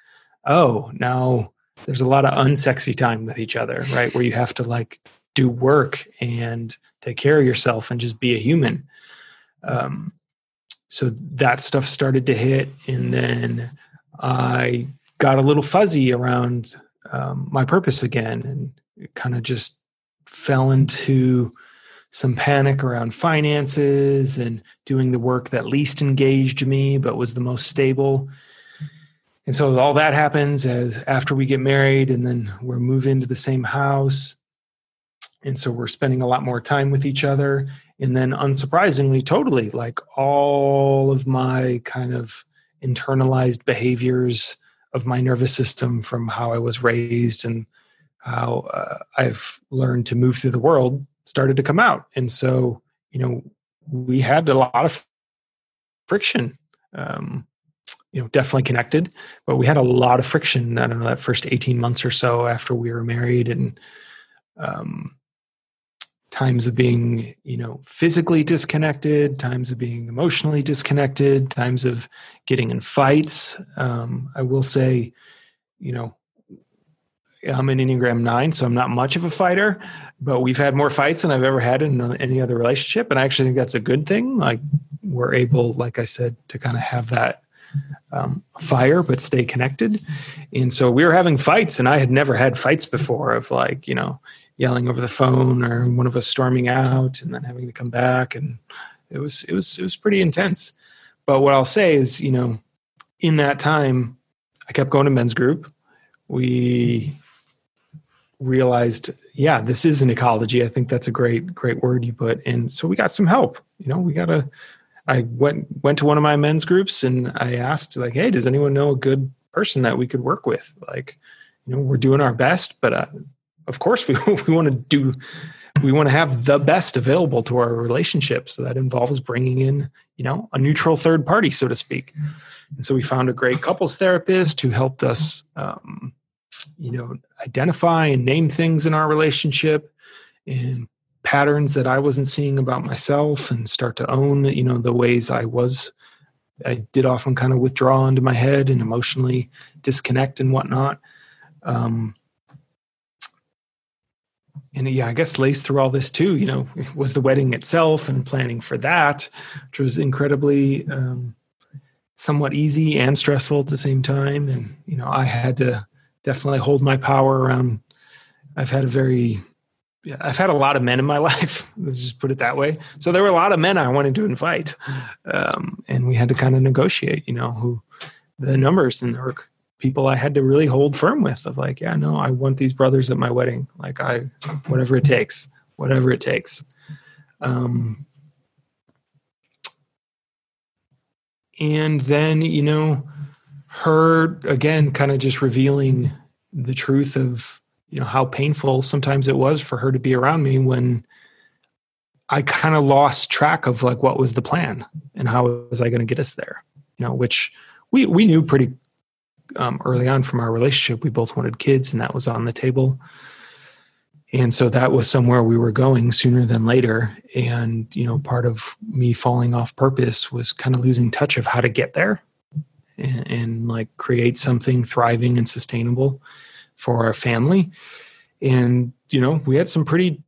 oh, now there's a lot of unsexy time with each other, right? Where you have to like do work and take care of yourself and just be a human. Um, so that stuff started to hit, and then I got a little fuzzy around um, my purpose again, and kind of just fell into some panic around finances and doing the work that least engaged me but was the most stable. And so all that happens as after we get married and then we're moving into the same house and so we're spending a lot more time with each other. And then unsurprisingly totally like all of my kind of internalized behaviors of my nervous system from how i was raised and how uh, i've learned to move through the world started to come out. And so you know we had a lot of friction um, you know definitely connected but we had a lot of friction i don't know that first 18 months or so after we were married and um, times of being you know physically disconnected times of being emotionally disconnected times of getting in fights. Um, i will say you know i'm an enneagram 9 so i'm not much of a fighter but we've had more fights than i've ever had in any other relationship and i actually think that's a good thing. Like we're able like i said to kind of have that um, fire but stay connected. And so we were having fights and i had never had fights before of like you know yelling over the phone or one of us storming out and then having to come back. And it was it was it was pretty intense. But what i'll say is you know in that time i kept going to men's group. We realized yeah this is an ecology. I think that's a great great word you put and so we got some help you know we got a i went went to one of my men's groups and i asked like hey does anyone know a good person that we could work with? Like you know we're doing our best but uh, of course we, we want to do we want to have the best available to our relationship so that involves bringing in you know a neutral third party so to speak. And so we found a great couples therapist who helped us um, you know identify and name things in our relationship and patterns that i wasn't seeing about myself and start to own you know the ways i was i did often kind of withdraw into my head and emotionally disconnect and whatnot. Um, and yeah, I guess laced through all this too, you know, was the wedding itself and planning for that, which was incredibly um, somewhat easy and stressful at the same time. And, you know, I had to definitely hold my power around. I've had a very, I've had a lot of men in my life. Let's just put it that way. So there were a lot of men I wanted to invite. Um, and we had to kind of negotiate, you know, who the numbers and were people I had to really hold firm with of like, yeah, no, I want these brothers at my wedding. Like I, whatever it takes, whatever it takes. Um, and then you know her again kind of just revealing the truth of you know how painful sometimes it was for her to be around me when i kind of lost track of like what was the plan and how was i going to get us there you know which we we knew pretty um, early on from our relationship we both wanted kids and that was on the table. And so that was somewhere we were going sooner than later. And you know part of me falling off purpose was kind of losing touch of how to get there and, and, like create something thriving and sustainable for our family. And you know we had some pretty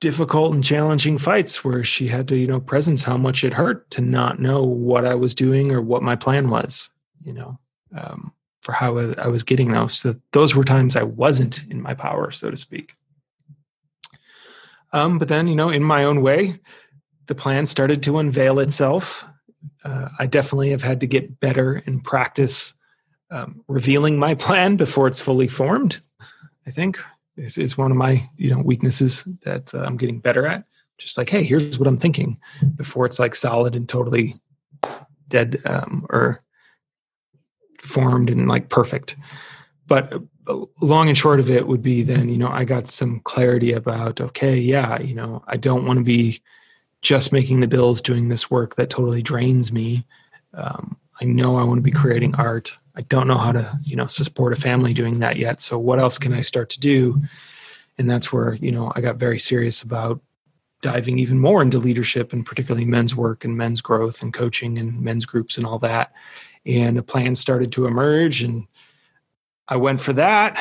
difficult and challenging fights where she had to you know presence how much it hurt to not know what i was doing or what my plan was you know um, for how i was getting those so those were times i wasn't in my power so to speak um, but then, you know, in my own way, the plan started to unveil itself. Uh, I definitely have had to get better in practice um, revealing my plan before it's fully formed. I think is, is one of my you know weaknesses that uh, I'm getting better at. Just like, hey, here's what I'm thinking before it's like solid and totally dead um, or formed and like perfect. But long and short of it would be then you know i got some clarity about okay yeah you know i don't want to be just making the bills doing this work that totally drains me. Um, i know i want to be creating art. I don't know how to you know support a family doing that yet so what else can i start to do? And that's where you know i got very serious about diving even more into leadership and particularly men's work and men's growth and coaching and men's groups and all that and a plan started to emerge and I went for that.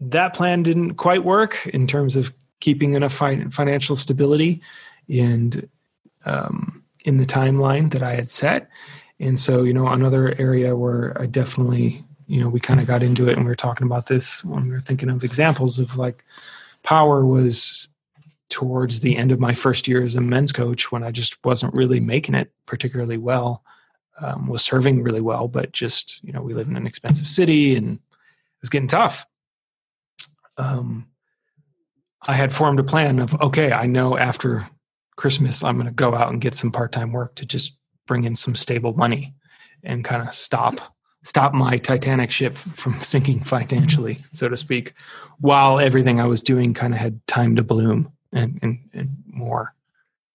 That plan didn't quite work in terms of keeping enough financial stability and um, in the timeline that I had set. And so, you know, another area where I definitely, you know, we kind of got into it and we were talking about this when we were thinking of examples of like power was towards the end of my first year as a men's coach when I just wasn't really making it particularly well. Um, was serving really well, but just you know we live in an expensive city and it was getting tough. Um, I had formed a plan of okay, I know after Christmas I'm going to go out and get some part time work to just bring in some stable money and kind of stop stop my Titanic ship from sinking financially, so to speak, while everything I was doing kind of had time to bloom and and, and more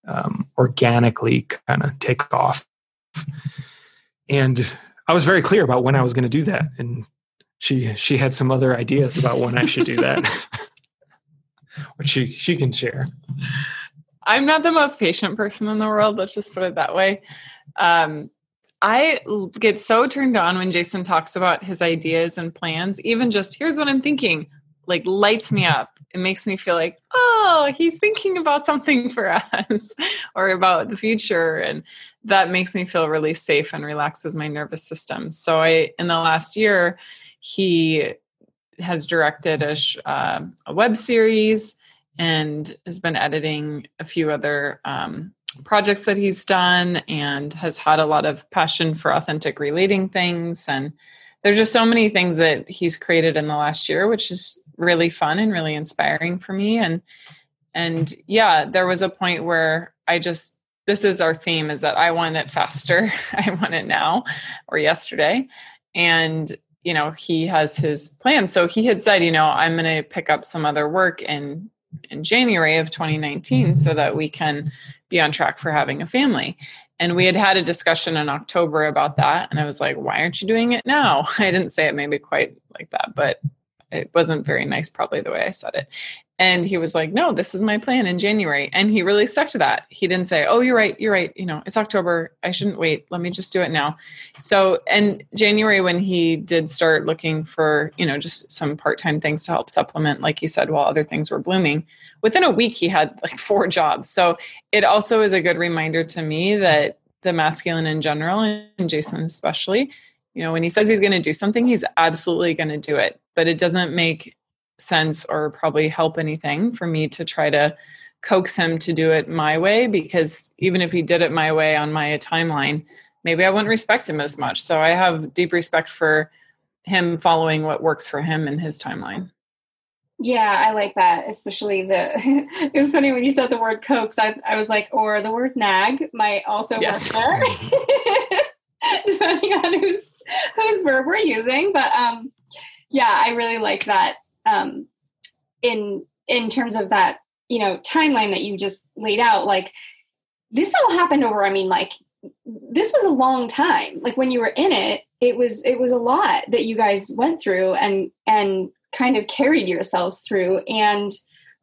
um, organically kind of take off. And I was very clear about when I was going to do that, and she she had some other ideas about when I should do that, which she she can share. I'm not the most patient person in the world. Let's just put it that way. Um, I get so turned on when Jason talks about his ideas and plans. Even just here's what I'm thinking, like lights me up. It makes me feel like, oh, he's thinking about something for us or about the future, and that makes me feel really safe and relaxes my nervous system. So I, in the last year, he has directed a, uh, a web series and has been editing a few other um, projects that he's done and has had a lot of passion for authentic relating things and there's just so many things that he's created in the last year which is really fun and really inspiring for me. And and yeah there was a point where i just this is our theme is that i want it faster. I want it now or yesterday. And you know he has his plan. So he had said you know i'm going to pick up some other work in in january of 2019 so that we can be on track for having a family. And we had had a discussion in october about that. And i was like why aren't you doing it now? I didn't say it maybe quite like that but it wasn't very nice probably the way i said it and he was like, no, this is my plan in January. And he really stuck to that. He didn't say, oh, you're right. You're right. You know, it's October. I shouldn't wait. Let me just do it now. So, and January, when he did start looking for, you know, just some part time things to help supplement, like he said, while other things were blooming, within a week, he had like four jobs. So it also is a good reminder to me that the masculine in general and Jason especially. You know, when he says he's going to do something, he's absolutely going to do it. But it doesn't make sense or probably help anything for me to try to coax him to do it my way because even if he did it my way on my timeline, maybe I wouldn't respect him as much. So I have deep respect for him following what works for him in his timeline. Yeah, I like that, especially the. it was funny when you said the word coax. I, I was like, or the word nag might also yes. work there, depending on whose whose verb we're using. But um, yeah, I really like that. Um, in in terms of that, you know, timeline that you just laid out, like this all happened over. I mean, like this was a long time. Like when you were in it, it was it was a lot that you guys went through, and and kind of carried yourselves through and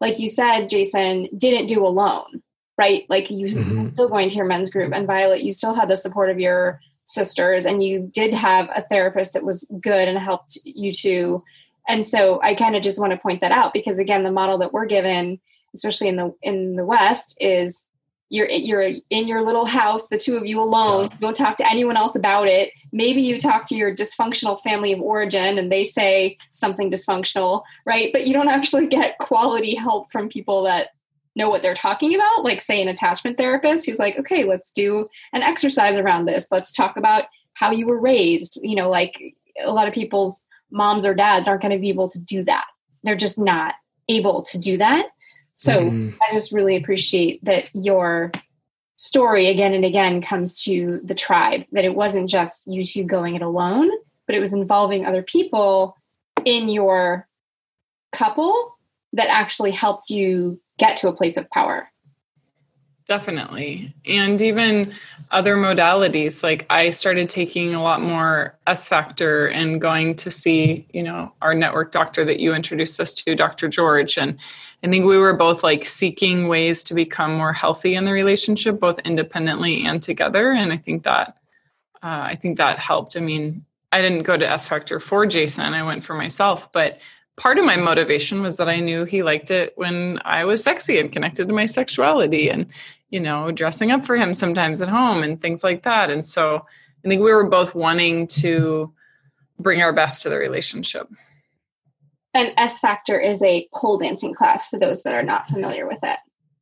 like you said jason didn't do alone right like you mm-hmm. still going to your men's group and violet you still had the support of your sisters and you did have a therapist that was good and helped you too. And so i kind of just want to point that out because again the model that we're given especially in the in the west is you're you're in your little house the two of you alone yeah. don't talk to anyone else about it. Maybe you talk to your dysfunctional family of origin and they say something dysfunctional right? But you don't actually get quality help from people that know what they're talking about like say an attachment therapist who's like okay let's do an exercise around this. Let's talk about how you were raised. You know like a lot of people's moms or dads aren't going to be able to do that. They're just not able to do that. So mm. I just really appreciate that your story again and again comes to the tribe, that it wasn't just you two going it alone, but it was involving other people in your couple that actually helped you get to a place of power. Definitely. And even other modalities. Like I started taking a lot more S factor and going to see, you know, our network doctor that you introduced us to, Dr. George. And I think we were both like seeking ways to become more healthy in the relationship, both independently and together. And I think that uh, I think that helped. I mean, I didn't go to S Factor for Jason. I went for myself, but part of my motivation was that I knew he liked it when I was sexy and connected to my sexuality and, you know, dressing up for him sometimes at home and things like that. And so I think we were both wanting to bring our best to the relationship. And S Factor is a pole dancing class for those that are not familiar with it.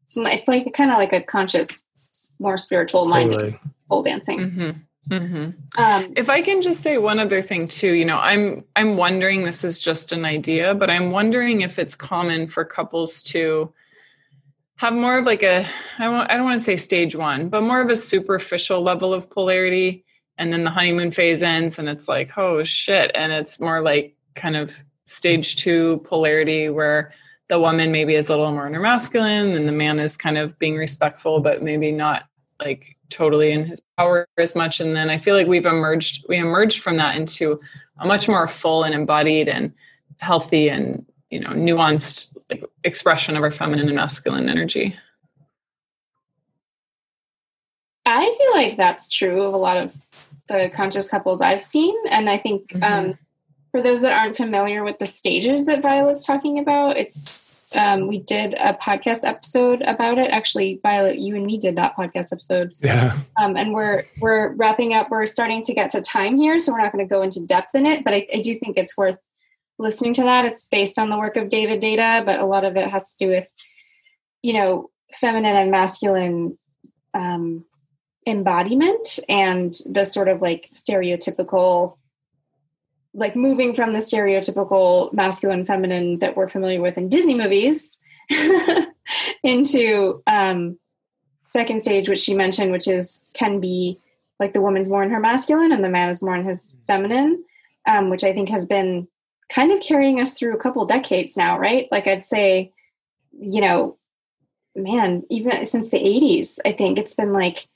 So it's like kind of like a conscious, more spiritual minded totally. pole dancing. Mm-hmm. Mm-hmm. Um, if I can just say one other thing too, you know, I'm I'm wondering. This is just an idea, but I'm wondering if it's common for couples to have more of like a I don't I don't want to say stage one, but more of a superficial level of polarity, and then the honeymoon phase ends, and it's like oh shit, and it's more like kind of stage two polarity where the woman maybe is a little more masculine and the man is kind of being respectful, but maybe not like totally in his power as much. And then i feel like we've emerged we emerged from that into a much more full and embodied and healthy and you know nuanced expression of our feminine and masculine energy. I feel like that's true of a lot of the conscious couples i've seen. And i think mm-hmm. um, for those that aren't familiar with the stages that violet's talking about it's um, we did a podcast episode about it. Actually, Violet, you and me did that podcast episode. Yeah. Um, and we're we're wrapping up. We're starting to get to time here, so we're not going to go into depth in it. But I, I, do think it's worth listening to that. It's based on the work of David Deida, but a lot of it has to do with, you know, feminine and masculine um, embodiment and the sort of like stereotypical like moving from the stereotypical masculine feminine that we're familiar with in Disney movies into um, second stage, which she mentioned, which is can be like the woman's more in her masculine and the man is more in his feminine, um, which I think has been kind of carrying us through a couple decades now, right? Like I'd say, you know, man, even since the 80s, I think it's been like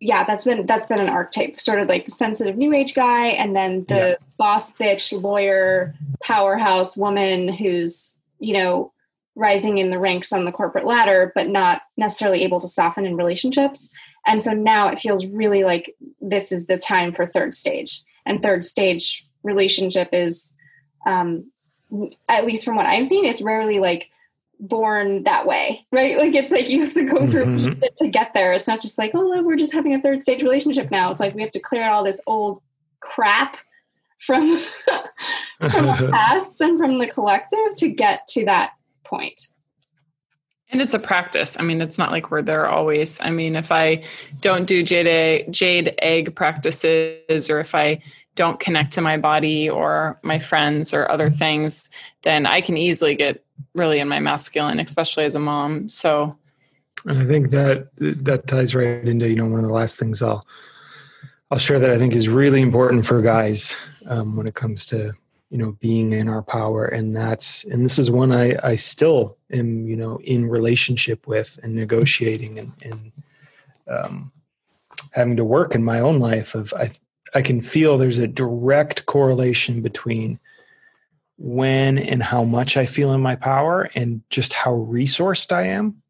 yeah, that's been that's been an archetype, sort of like the sensitive new age guy, and then the yeah. boss bitch lawyer powerhouse woman who's you know rising in the ranks on the corporate ladder, but not necessarily able to soften in relationships. And so now it feels really like this is the time for third stage, and third stage relationship is, um, at least from what I've seen, it's rarely like born that way, right? Like it's like you have to go through mm-hmm. to get there. It's not just like, oh, we're just having a third stage relationship now. It's like we have to clear out all this old crap from from the pasts and from the collective to get to that point. And it's a practice. I mean, it's not like we're there always. I mean, if I don't do jade egg, jade egg practices, or if I don't connect to my body or my friends or other things, then I can easily get really in my masculine, especially as a mom. So, and I think that that ties right into you know one of the last things I'll I'll share that I think is really important for guys um, when it comes to you know being in our power and that's and this is one i i still am you know in relationship with and negotiating and, and um, having to work in my own life of i i can feel there's a direct correlation between when and how much i feel in my power and just how resourced i am.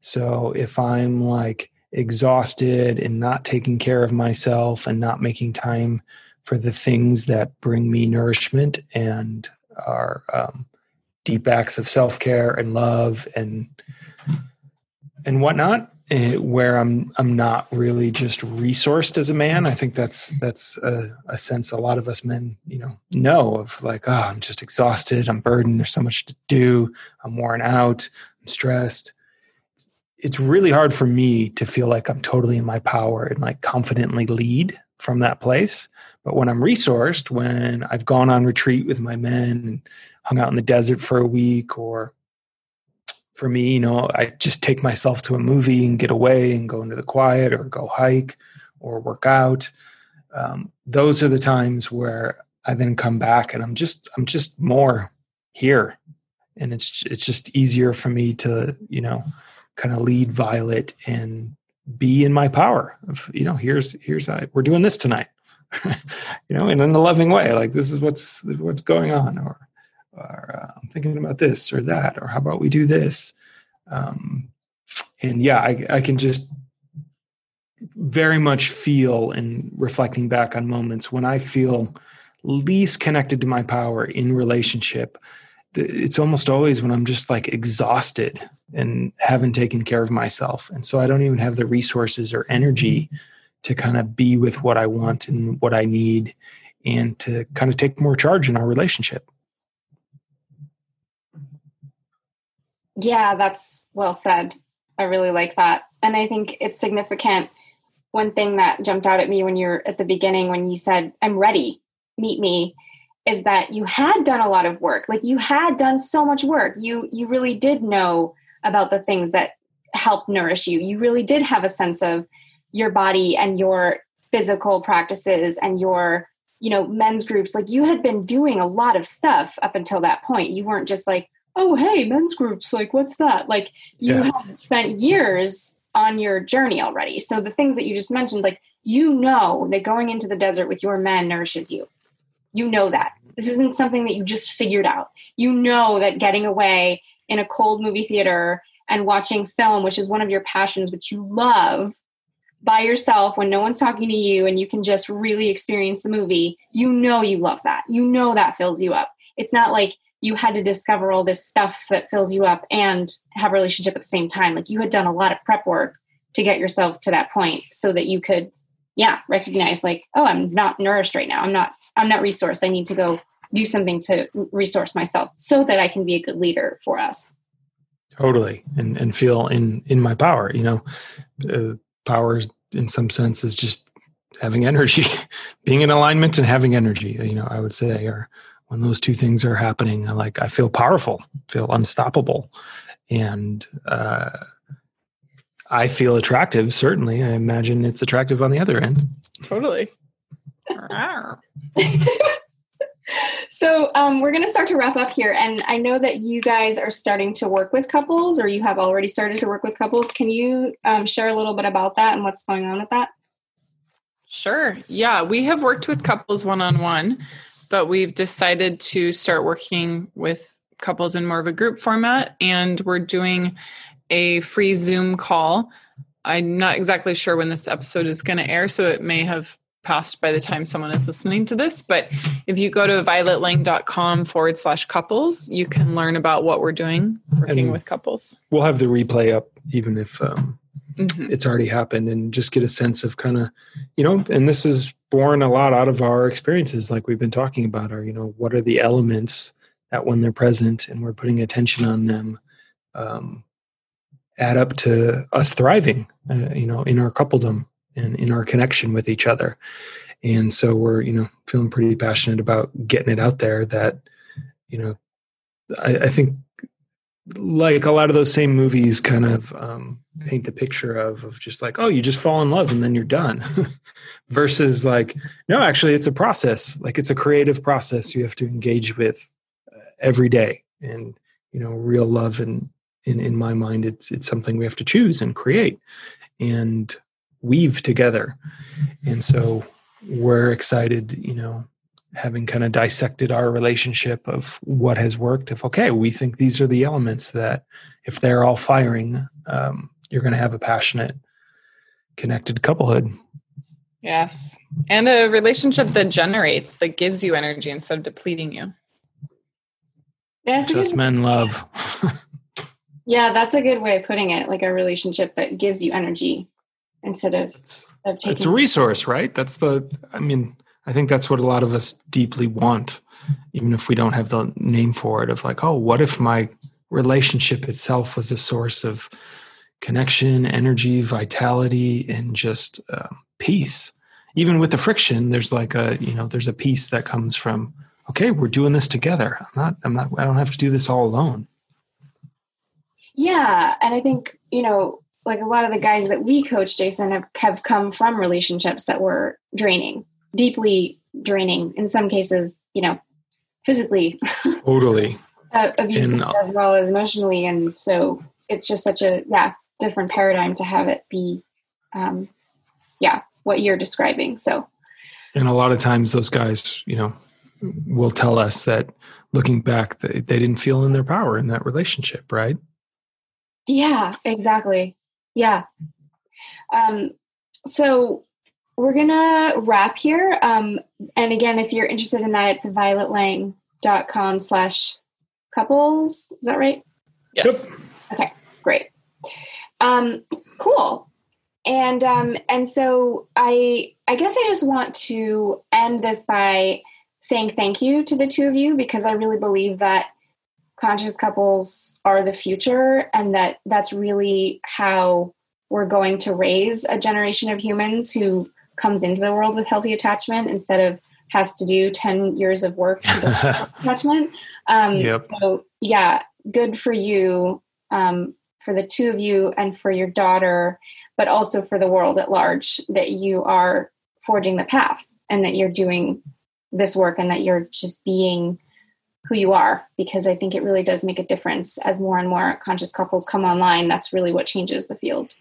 So if i'm like exhausted and not taking care of myself and not making time for the things that bring me nourishment and are um, deep acts of self-care and love and and whatnot eh, where i'm i'm not really just resourced as a man. I think that's that's a, a, sense a lot of us men you know know of like oh i'm just exhausted. I'm burdened. There's so much to do. I'm worn out. I'm stressed. It's really hard for me to feel like i'm totally in my power and like confidently lead from that place. But when I'm resourced, when I've gone on retreat with my men and hung out in the desert for a week, or for me, you know, I just take myself to a movie and get away and go into the quiet or go hike or work out. Um, those are the times where I then come back and I'm just I'm just more here, and it's it's just easier for me to you know kind of lead Violet and be in my power of you know here's here's I, we're doing this tonight you know, in a loving way, like this is what's what's going on, or or uh, I'm thinking about this or that, or how about we do this? Um, and yeah, I, I can just very much feel and reflecting back on moments when I feel least connected to my power in relationship. It's almost always when I'm just like exhausted and haven't taken care of myself. And so I don't even have the resources or energy to kind of be with what I want and what I need and to kind of take more charge in our relationship. Yeah, that's well said. I really like that. And I think it's significant. One thing that jumped out at me when you're at the beginning, when you said, I'm ready, meet me, is that you had done a lot of work. Like you had done so much work. You you really did know about the things that help nourish you. You really did have a sense of your body and your physical practices and your you know men's groups like you had been doing a lot of stuff up until that point you weren't just like oh hey men's groups like what's that like you yeah. have spent years on your journey already so the things that you just mentioned like you know that going into the desert with your men nourishes you you know that this isn't something that you just figured out you know that getting away in a cold movie theater and watching film which is one of your passions which you love by yourself when no one's talking to you and you can just really experience the movie, you know you love that. You know that fills you up. It's not like you had to discover all this stuff that fills you up and have a relationship at the same time. Like you had done a lot of prep work to get yourself to that point so that you could yeah, recognize like, oh, I'm not nourished right now. I'm not I'm not resourced. I need to go do something to resource myself so that I can be a good leader for us. Totally. And and feel in in my power, you know. Uh, power in some sense is just having energy being in alignment and having energy you know i would say or when those two things are happening I like i feel powerful feel unstoppable. And uh, i feel attractive certainly. I imagine it's attractive on the other end. Totally. So um, we're going to start to wrap up here and i know that you guys are starting to work with couples or you have already started to work with couples. Can you um, share a little bit about that and what's going on with that? Sure. Yeah we have worked with couples one-on-one but we've decided to start working with couples in more of a group format and we're doing a free zoom call i'm not exactly sure when this episode is going to air so it may have passed by the time someone is listening to this. But if you go to violetlang.com forward slash couples, you can learn about what we're doing working And- with couples. We'll have the replay up, even if um, Mhm. it's already happened, and just get a sense of kind of, you know, and this is born a lot out of our experiences, like we've been talking about. Are you know, what are the elements that when they're present and we're putting attention on them, um, add up to us thriving, uh, you know, in our coupledom and in our connection with each other. And so we're, you know, feeling pretty passionate about getting it out there that, you know, I, I think like a lot of those same movies kind of um, paint the picture of, of just like, oh, you just fall in love and then you're done. Versus like, no, actually it's a process. Like it's a creative process you have to engage with uh, every day. And, you know, real love and in, in my mind, it's, it's something we have to choose and create and weave together. And so we're excited, you know, having kind of dissected our relationship of what has worked if okay we think these are the elements that if they're all firing um, you're going to have a passionate connected couplehood Yes. And a relationship that generates, that gives you energy instead of depleting you. That's just good, men love yeah, that's a good way of putting it. Like a relationship that gives you energy instead of, it's, of taking. it's a resource right that's the i mean i think that's what a lot of us deeply want even if we don't have the name for it of like oh what if my relationship itself was a source of connection energy vitality and just uh, peace? Even with the friction there's like a you know there's a peace that comes from okay we're doing this together. I'm not i'm not i don't have to do this all alone. Yeah, and I think you know, like a lot of the guys that we coach, Jason, have have come from relationships that were draining, deeply draining. In some cases, you know, physically totally uh, abusive And- as well as emotionally, and so it's just such a yeah different paradigm to have it be, um, yeah, what you're describing. So And a lot of times those guys, you know, will tell us that looking back, they, they didn't feel in their power in that relationship, right? Yeah, exactly. Yeah. Um, so we're gonna wrap here. Um, and again, if you're interested in that, it's violetlang.com slash couples. Is that right? Yes. Okay, great. Um, cool. And um, and so I I guess I just want to end this by saying thank you to the two of you because I really believe that conscious couples are the future and that that's really how we're going to raise a generation of humans who comes into the world with healthy attachment instead of has to do 10 years of work to develop attachment um, Yep. so yeah good for you um, for the two of you and for your daughter but also for the world at large that you are forging the path and that you're doing this work and that you're just being who you are because I think it really does make a difference as more and more conscious couples come online. That's really what changes the field.